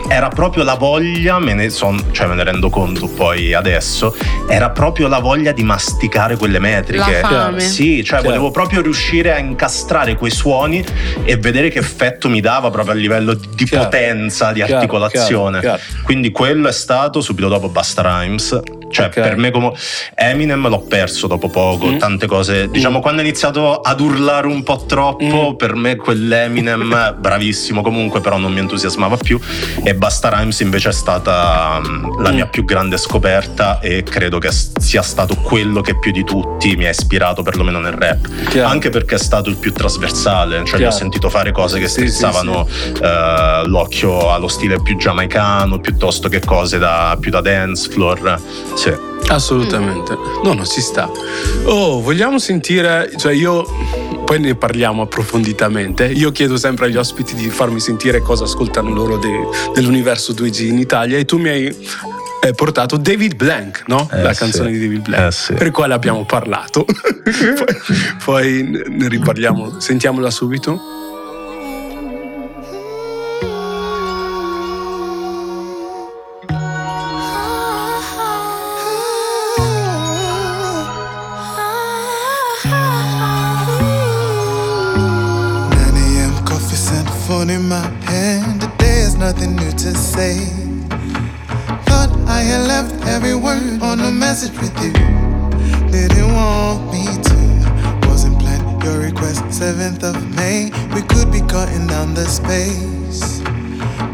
era proprio la voglia, me ne, son- cioè me ne rendo conto poi adesso, era proprio la voglia di masticare quelle metriche. La fame. Sì, cioè Chiaro. volevo proprio riuscire a incastrare quei suoni e vedere che effetto mi dava proprio a livello di, di Chiaro. potenza, di Chiaro, articolazione. chiaro. Quindi quello è stato subito dopo Basta Rhymes. Cioè, Ok. per me come Eminem l'ho perso dopo poco, Mm. tante cose. Diciamo, quando ho iniziato ad urlare un po' troppo, Mm. per me quell'Eminem, [LAUGHS] bravissimo comunque, però non mi entusiasmava più. E Basta Rhymes invece è stata mm, la Mm. mia più grande scoperta e credo che sia stato quello che più di tutti mi ha ispirato, perlomeno nel rap. Chiaro. Anche perché è stato il più trasversale, cioè ho sentito fare cose che Sì, sì, strizzavano eh, l'occhio allo stile più giamaicano piuttosto che cose da, più da dance floor. Sì. Assolutamente. No, no, ci sta. Oh, vogliamo sentire, cioè io poi ne parliamo approfonditamente. Io chiedo sempre agli ospiti di farmi sentire cosa ascoltano loro de- dell'universo 2G in Italia e tu mi hai eh, portato David Blank, no? Eh, La sì. canzone di David Blank, Eh, sì. per il quale abbiamo parlato. [LAUGHS] poi, poi ne riparliamo, sentiamola subito. Message with you. Didn't want me to. Wasn't planned your request. 7th of May, we could be cutting down the space.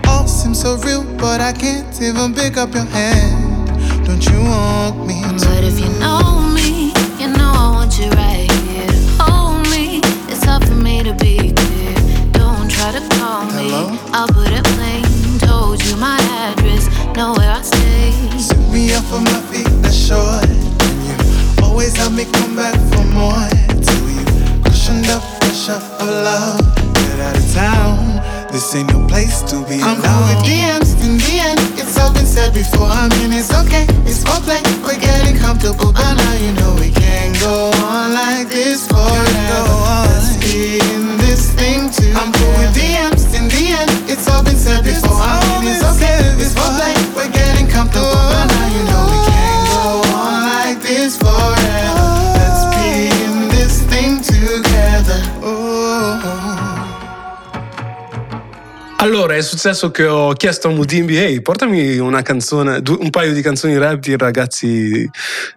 All seems so real, but I can't even pick up your hand. Don't you want me to? But if you know me, you know I want you right here. Hold me, it's hard for me to be clear. Don't try to call me, Hello? I'll è successo che ho chiesto a Mudimbi, ehi, portami una canzone, un paio di canzoni rap di ragazzi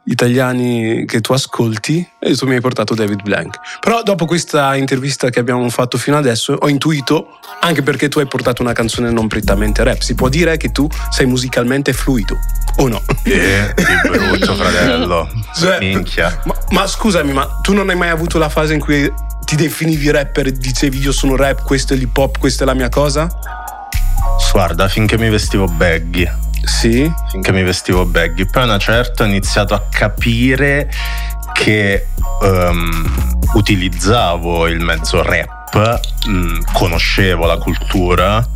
italiani che tu ascolti e tu mi hai portato David Blank. Però dopo questa intervista che abbiamo fatto fino adesso ho intuito, anche perché tu hai portato una canzone non prettamente rap, si può dire che tu sei musicalmente fluido, o no? Eh, di brutto, fratello. Cioè, Minchia. Ma, ma scusami, ma tu non hai mai avuto la fase in cui ti definivi rapper e dicevi io sono rap, questo è l'hip hop, questa è la mia cosa? Guarda, finché mi vestivo baggy. Sì. Finché mi vestivo baggy. Poi a una certa ho iniziato a capire che ehm, utilizzavo il mezzo rap, mh, conoscevo la cultura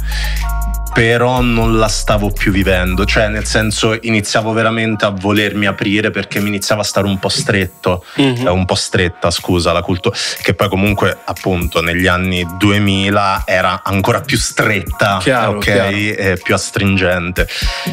però non la stavo più vivendo, cioè nel senso iniziavo veramente a volermi aprire perché mi iniziava a stare un po' stretto, Mhm. eh, un po' stretta scusa la cultura, che poi comunque appunto negli anni 2000 era ancora più stretta, Chiaro, ok, chiaro. e più astringente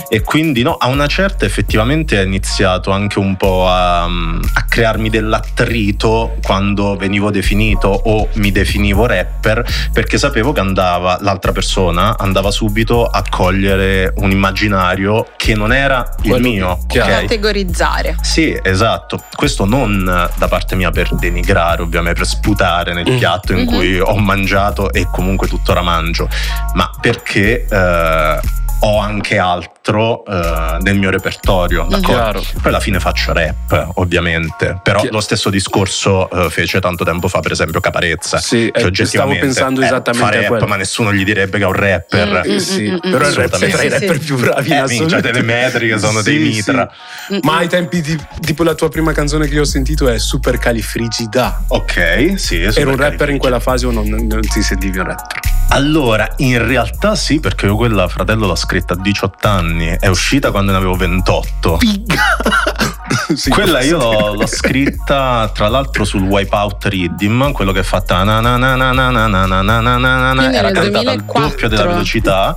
e quindi no, a una certa effettivamente è iniziato anche un po' a, a crearmi dell'attrito quando venivo definito o mi definivo rapper perché sapevo che andava l'altra persona andava subito a cogliere un immaginario che non era il Quello mio che- chiaro. ok? Categorizzare. Sì, esatto. Questo non da parte mia per denigrare, ovviamente, per sputare nel Mm. piatto in Mhm. cui ho mangiato e comunque tuttora mangio, ma perché eh, ho anche altro eh, nel mio repertorio, d'accordo? Chiaro. Poi alla fine faccio rap, ovviamente, però Chi- lo stesso discorso eh, fece tanto tempo fa, per esempio, Caparezza. Sì, che eh, stavo pensando eh, esattamente fa a rap, quello. ma nessuno gli direbbe che è un rapper. Mm, Eh, sì, mm, mm, però il rap è tra i rapper sì. più bravi in Eh, assoluto. minchia, delle metriche sono dei Sì, mitra. sì. Ma ai tempi di, tipo la tua prima canzone che io ho sentito è Super Califrigida. Ok, sì. Eri un rapper in quella fase o non, non ti sentivi un rapper? Allora, in realtà sì, perché io quella, fratello, l'ho scritta a 18 anni. È uscita quando ne avevo 28. Sì, Quella io l'ho, l'ho scritta tra l'altro sul Wipeout Rhythm, quello che fa ta na na na na na na na na na na na na era cantata al 2004. doppio della velocità.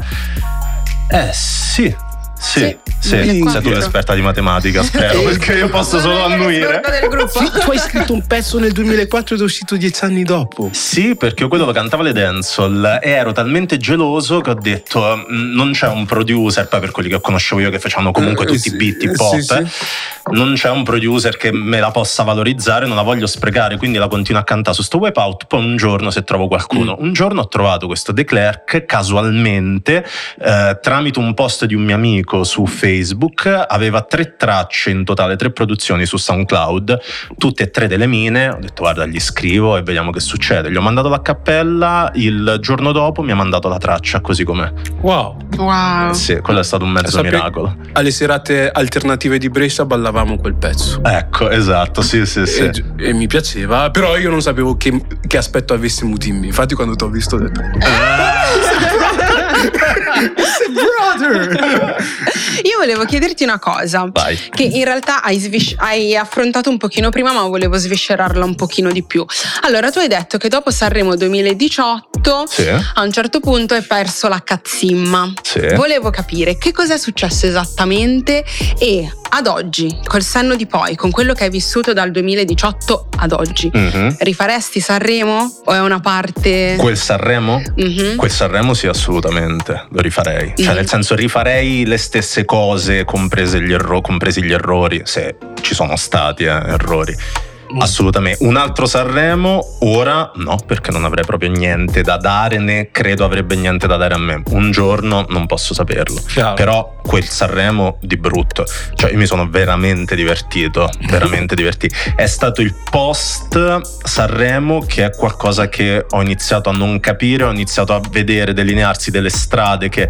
Eh sì, sì, Sì, sì, 2004. sei tu l'esperta di matematica, spero, perché io posso solo annuire. Sì, tu hai scritto un pezzo nel 2004 ed è uscito dieci anni dopo. Sì, perché io quello lo cantava le dancehall e ero talmente geloso che ho detto "Mm, non c'è un producer, poi per quelli che conoscevo io che facevano comunque Eh, tutti sì, i beat hip sì, hop, sì. eh, non c'è un producer che me la possa valorizzare, non la voglio sprecare, quindi la continuo a cantare su sto wipeout, poi un giorno se trovo qualcuno, un giorno ho trovato questo De Klerk casualmente eh, tramite un post di un mio amico su Facebook, aveva tre tracce in totale, tre produzioni su SoundCloud, tutte e tre delle mine, ho detto guarda gli scrivo e vediamo che succede, gli ho mandato la cappella, il giorno dopo mi ha mandato la traccia così com'è. Wow. Wow. Sì, quello è stato un mezzo Sape- miracolo. Alle serate alternative di Brescia ballavamo quel pezzo. Ecco, esatto, sì, sì, sì. E, e mi piaceva, però io non sapevo che, che aspetto avesse Mutimbi. Infatti, quando ti ho visto, ho detto: Brother! [LAUGHS] Io volevo chiederti una cosa. Vai. Che in realtà hai, svis- hai affrontato un pochino prima, ma volevo sviscerarla un pochino di più. Allora, tu hai detto che dopo Sanremo 2018, Sì, a un certo punto hai perso la cazzimma. sì. Volevo capire che cosa è successo esattamente e ad oggi, col senno di poi, con quello che hai vissuto dal 2018 ad oggi, Mhm. rifaresti Sanremo o è una parte... Quel Sanremo? Mhm. Quel Sanremo sì, assolutamente, lo rifarei. Cioè, Mhm. nel senso, rifarei le stesse cose, gli erro- compresi gli errori, se ci sono stati eh, errori. Assolutamente. Un altro Sanremo, ora no, perché non avrei proprio niente da dare, né credo avrebbe niente da dare a me. Un giorno non posso saperlo. Chiaro. Però quel Sanremo di brutto, cioè io mi sono veramente divertito, [LAUGHS] veramente divertito. È stato il post Sanremo che è qualcosa che ho iniziato a non capire, ho iniziato a vedere delinearsi delle strade che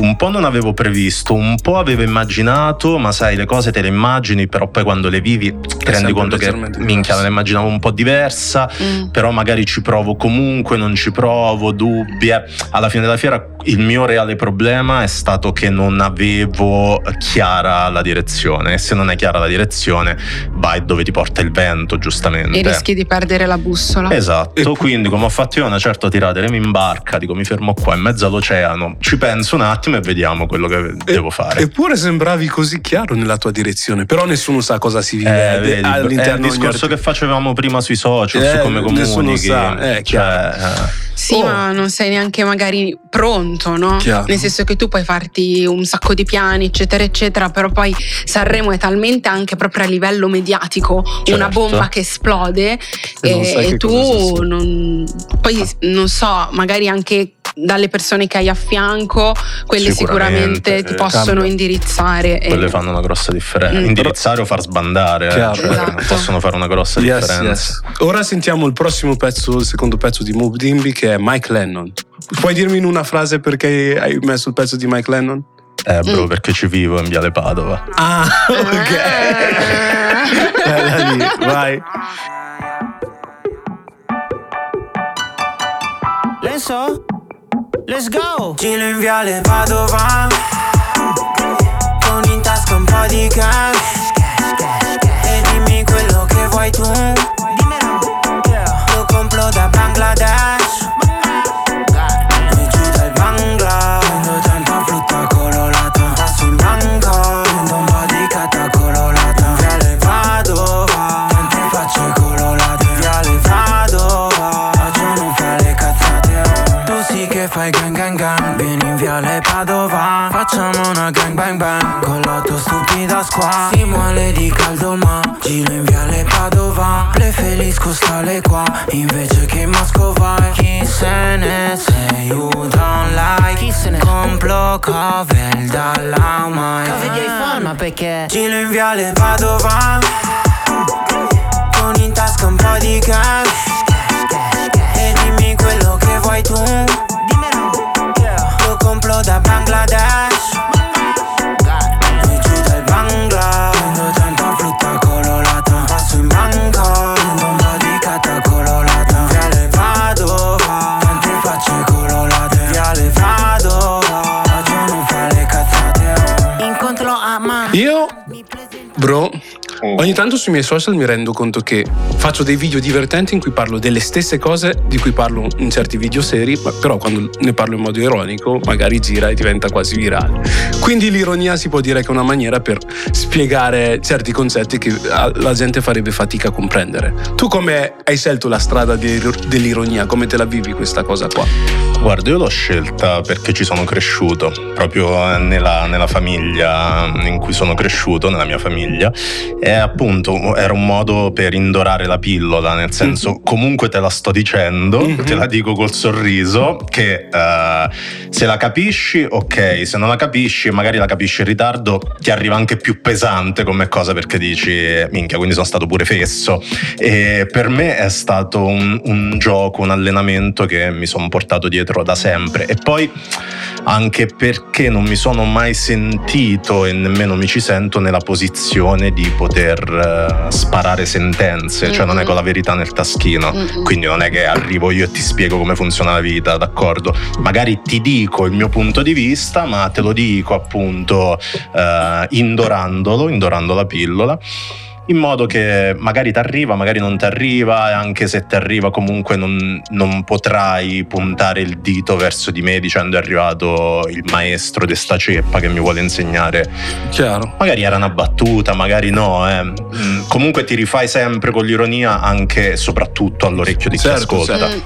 un po' non avevo previsto, un po' avevo immaginato, ma sai, le cose te le immagini, però poi quando le vivi ti rendi conto che minchia, me la immaginavo un po' diversa, Mm. però magari ci provo comunque, non ci provo, dubbi. eh. Alla fine della fiera il mio reale problema è stato che non avevo chiara la direzione e se non è chiara la direzione vai dove ti porta il vento, giustamente. E rischi di perdere la bussola. Esatto, quindi come ho fatto io una certa tirata, mi imbarca, dico mi fermo qua in mezzo all'oceano, ci penso un attimo e vediamo quello che devo fare. Eppure sembravi così chiaro nella tua direzione, però nessuno sa cosa si vive Eh, vedi, è all'interno il di ogni discorso che facevamo prima sui social, Eh, su come nessuno comunichi. sa, eh, cioè, eh. Sì, Oh. ma non sei neanche magari pronto, no? Chiaro. Nel senso che tu puoi farti un sacco di piani, eccetera, eccetera, però poi Sanremo è talmente anche proprio a livello mediatico una Certo. bomba che esplode E non e, e che tu non, poi non so, magari anche dalle persone che hai a fianco, quelle Sicuramente, sicuramente, ti sì. possono Cambia. indirizzare. e- Quelle fanno una grossa differenza. Mm. Indirizzare o far sbandare, eh, cioè, Esatto. possono fare una grossa Yes, differenza. yes. Ora sentiamo il prossimo pezzo, il secondo pezzo di Move Dimby che è Mike Lennon. Puoi dirmi in una frase perché hai messo il pezzo di Mike Lennon? Eh, bro, Mm. perché ci vivo in Viale Padova. Ah, [LAUGHS] ok. Bella lì, vai. Lenzo, let's go. Giro in viale Padova Con in tasca un po' di cash E dimmi quello che vuoi tu fai gang gang gang. Vieni in Viale Padova. Facciamo una gang bang bang. Con la tua stupida squadra Si muore di caldo ma Giro in Viale Padova. Preferisco stare qua Invece che Moscova. Chi se ne se you don't like Chi se ne compro cover dalla mai. Cover di iPhone, ma perché? Giro in Viale Padova. Con in tasca un po' di cash E dimmi quello che vuoi tu Lo compro da Bangladesh. Giù dal Bangla Prendo tanta frutta colorata. Passo in banca Prendo un po' di carta colorata. Viale Padova Tante facce colorate. Viale Padova Facciamo fare le cazzate. Incontro a mano. Io, bro, ogni tanto sui miei social mi rendo conto che faccio dei video divertenti in cui parlo delle stesse cose di cui parlo in certi video seri, ma però quando ne parlo in modo ironico magari gira e diventa quasi virale. Quindi l'ironia si può dire che è una maniera per spiegare certi concetti che la gente farebbe fatica a comprendere. Tu come hai scelto la strada dell'ir- dell'ironia? Come te la vivi questa cosa qua? Guarda, io l'ho scelta perché ci sono cresciuto, proprio eh, nella, nella famiglia in cui sono cresciuto, nella mia famiglia, e appunto era un modo per indorare la pillola, nel senso comunque te la sto dicendo, te la dico col sorriso, che eh, se la capisci, ok, se non la capisci, magari la capisci in ritardo, ti arriva anche più pesante come cosa perché dici, minchia, quindi sono stato pure fesso. E per me è stato un, un gioco, un allenamento che mi sono portato dietro da sempre. E poi anche perché non mi sono mai sentito e nemmeno mi ci sento nella posizione di poter eh, sparare sentenze, cioè non è con la verità nel taschino. Mm-mm. Quindi non è che arrivo io e ti spiego come funziona la vita, d'accordo? Magari ti dico il mio punto di vista, ma te lo dico appunto eh, indorandolo, indorando la pillola. In modo che magari ti arriva, magari non ti arriva, e anche se ti arriva, comunque non, non potrai puntare il dito verso di me dicendo è arrivato il maestro di sta ceppa che mi vuole insegnare. Chiaro. Magari era una battuta, magari no. eh. Mm, Comunque ti rifai sempre con l'ironia, anche e soprattutto all'orecchio di chi Certo, ascolta. certo.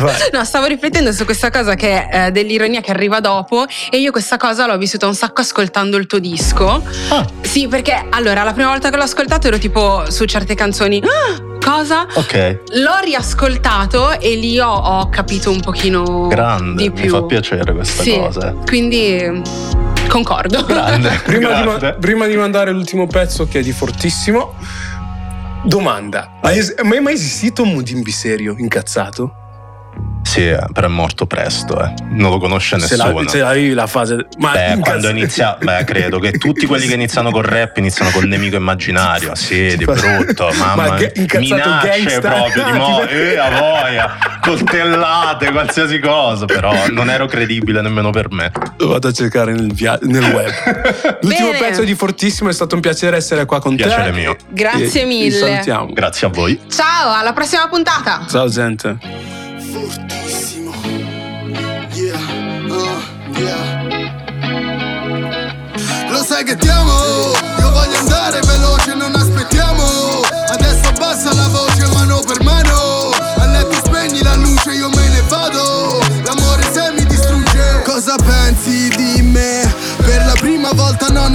Vai. [LAUGHS] No, stavo riflettendo su questa cosa che è eh, dell'ironia che arriva dopo e io questa cosa l'ho vissuta un sacco ascoltando il tuo disco. Ah. Sì, perché allora la prima volta che l'ho ascoltato ero tipo su certe canzoni. "Ah, [GASPS] cosa? Ok, L'ho riascoltato e lì ho, ho capito un pochino grande, di mi più. fa piacere questa Sì, cosa. eh. quindi concordo. Grande, [LAUGHS] Prima di, ma- grande. prima di mandare l'ultimo pezzo che è di fortissimo, domanda: hai es- ma è mai esistito un Mudimbi serio incazzato? Sì, però è morto presto, eh. non lo conosce Se la, nessuno. se la vivi la fase. Ma Beh, quando inizia, beh, credo che tutti quelli che iniziano col rap iniziano col nemico immaginario. Sì, di [LAUGHS] brutto, mamma. Incazzato Minacce gangsta. proprio di mo, [LAUGHS] eh, a voglia, coltellate, qualsiasi cosa. Però non ero credibile nemmeno per me. Lo vado a cercare nel, via- nel web. [LAUGHS] L'ultimo Bene. pezzo di fortissimo, è stato un piacere essere qua con Piacere te. mio. Grazie E- mille. salutiamo. Grazie a voi. Ciao, alla prossima puntata. Ciao gente. Fortissimo. Yeah, uh, yeah.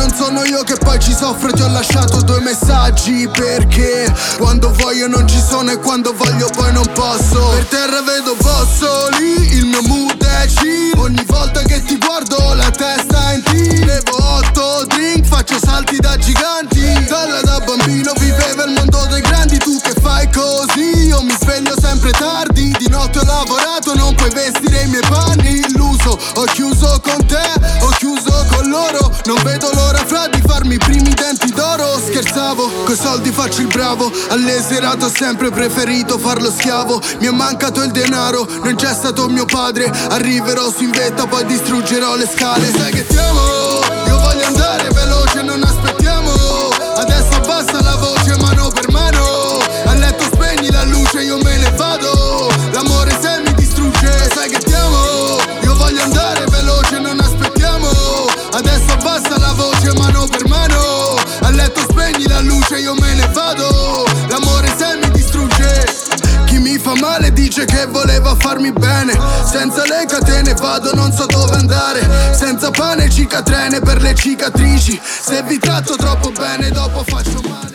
non sono io che poi ci soffro Ti ho lasciato due messaggi perché Quando voglio non ci sono e quando voglio poi non posso. Per terra vedo bossoli, il mio mood è chill. Ogni volta che ti guardo la testa è in ti Bevo otto drink, faccio salti da giganti. Dalla da bambino viveva il mondo dei grandi Tu che fai così, io mi sveglio sempre tardi Di notte ho lavorato, non puoi vestire i miei panni. Illuso, ho chiuso con te, ho chiuso con loro Non vedo l'ora fra di farmi i primi denti d'oro. Scherzavo Coi soldi faccio il bravo. Alle serate ho sempre preferito farlo schiavo. Mi è mancato il denaro Non c'è stato mio padre. Arriverò su in vetta poi distruggerò le scale. Sai che ti amo? Io voglio andare veloce non aspettiamo dice che voleva farmi bene. Senza le catene vado non so dove andare. Senza pane cicatrene per le cicatrici. Se vi tratto troppo bene dopo faccio male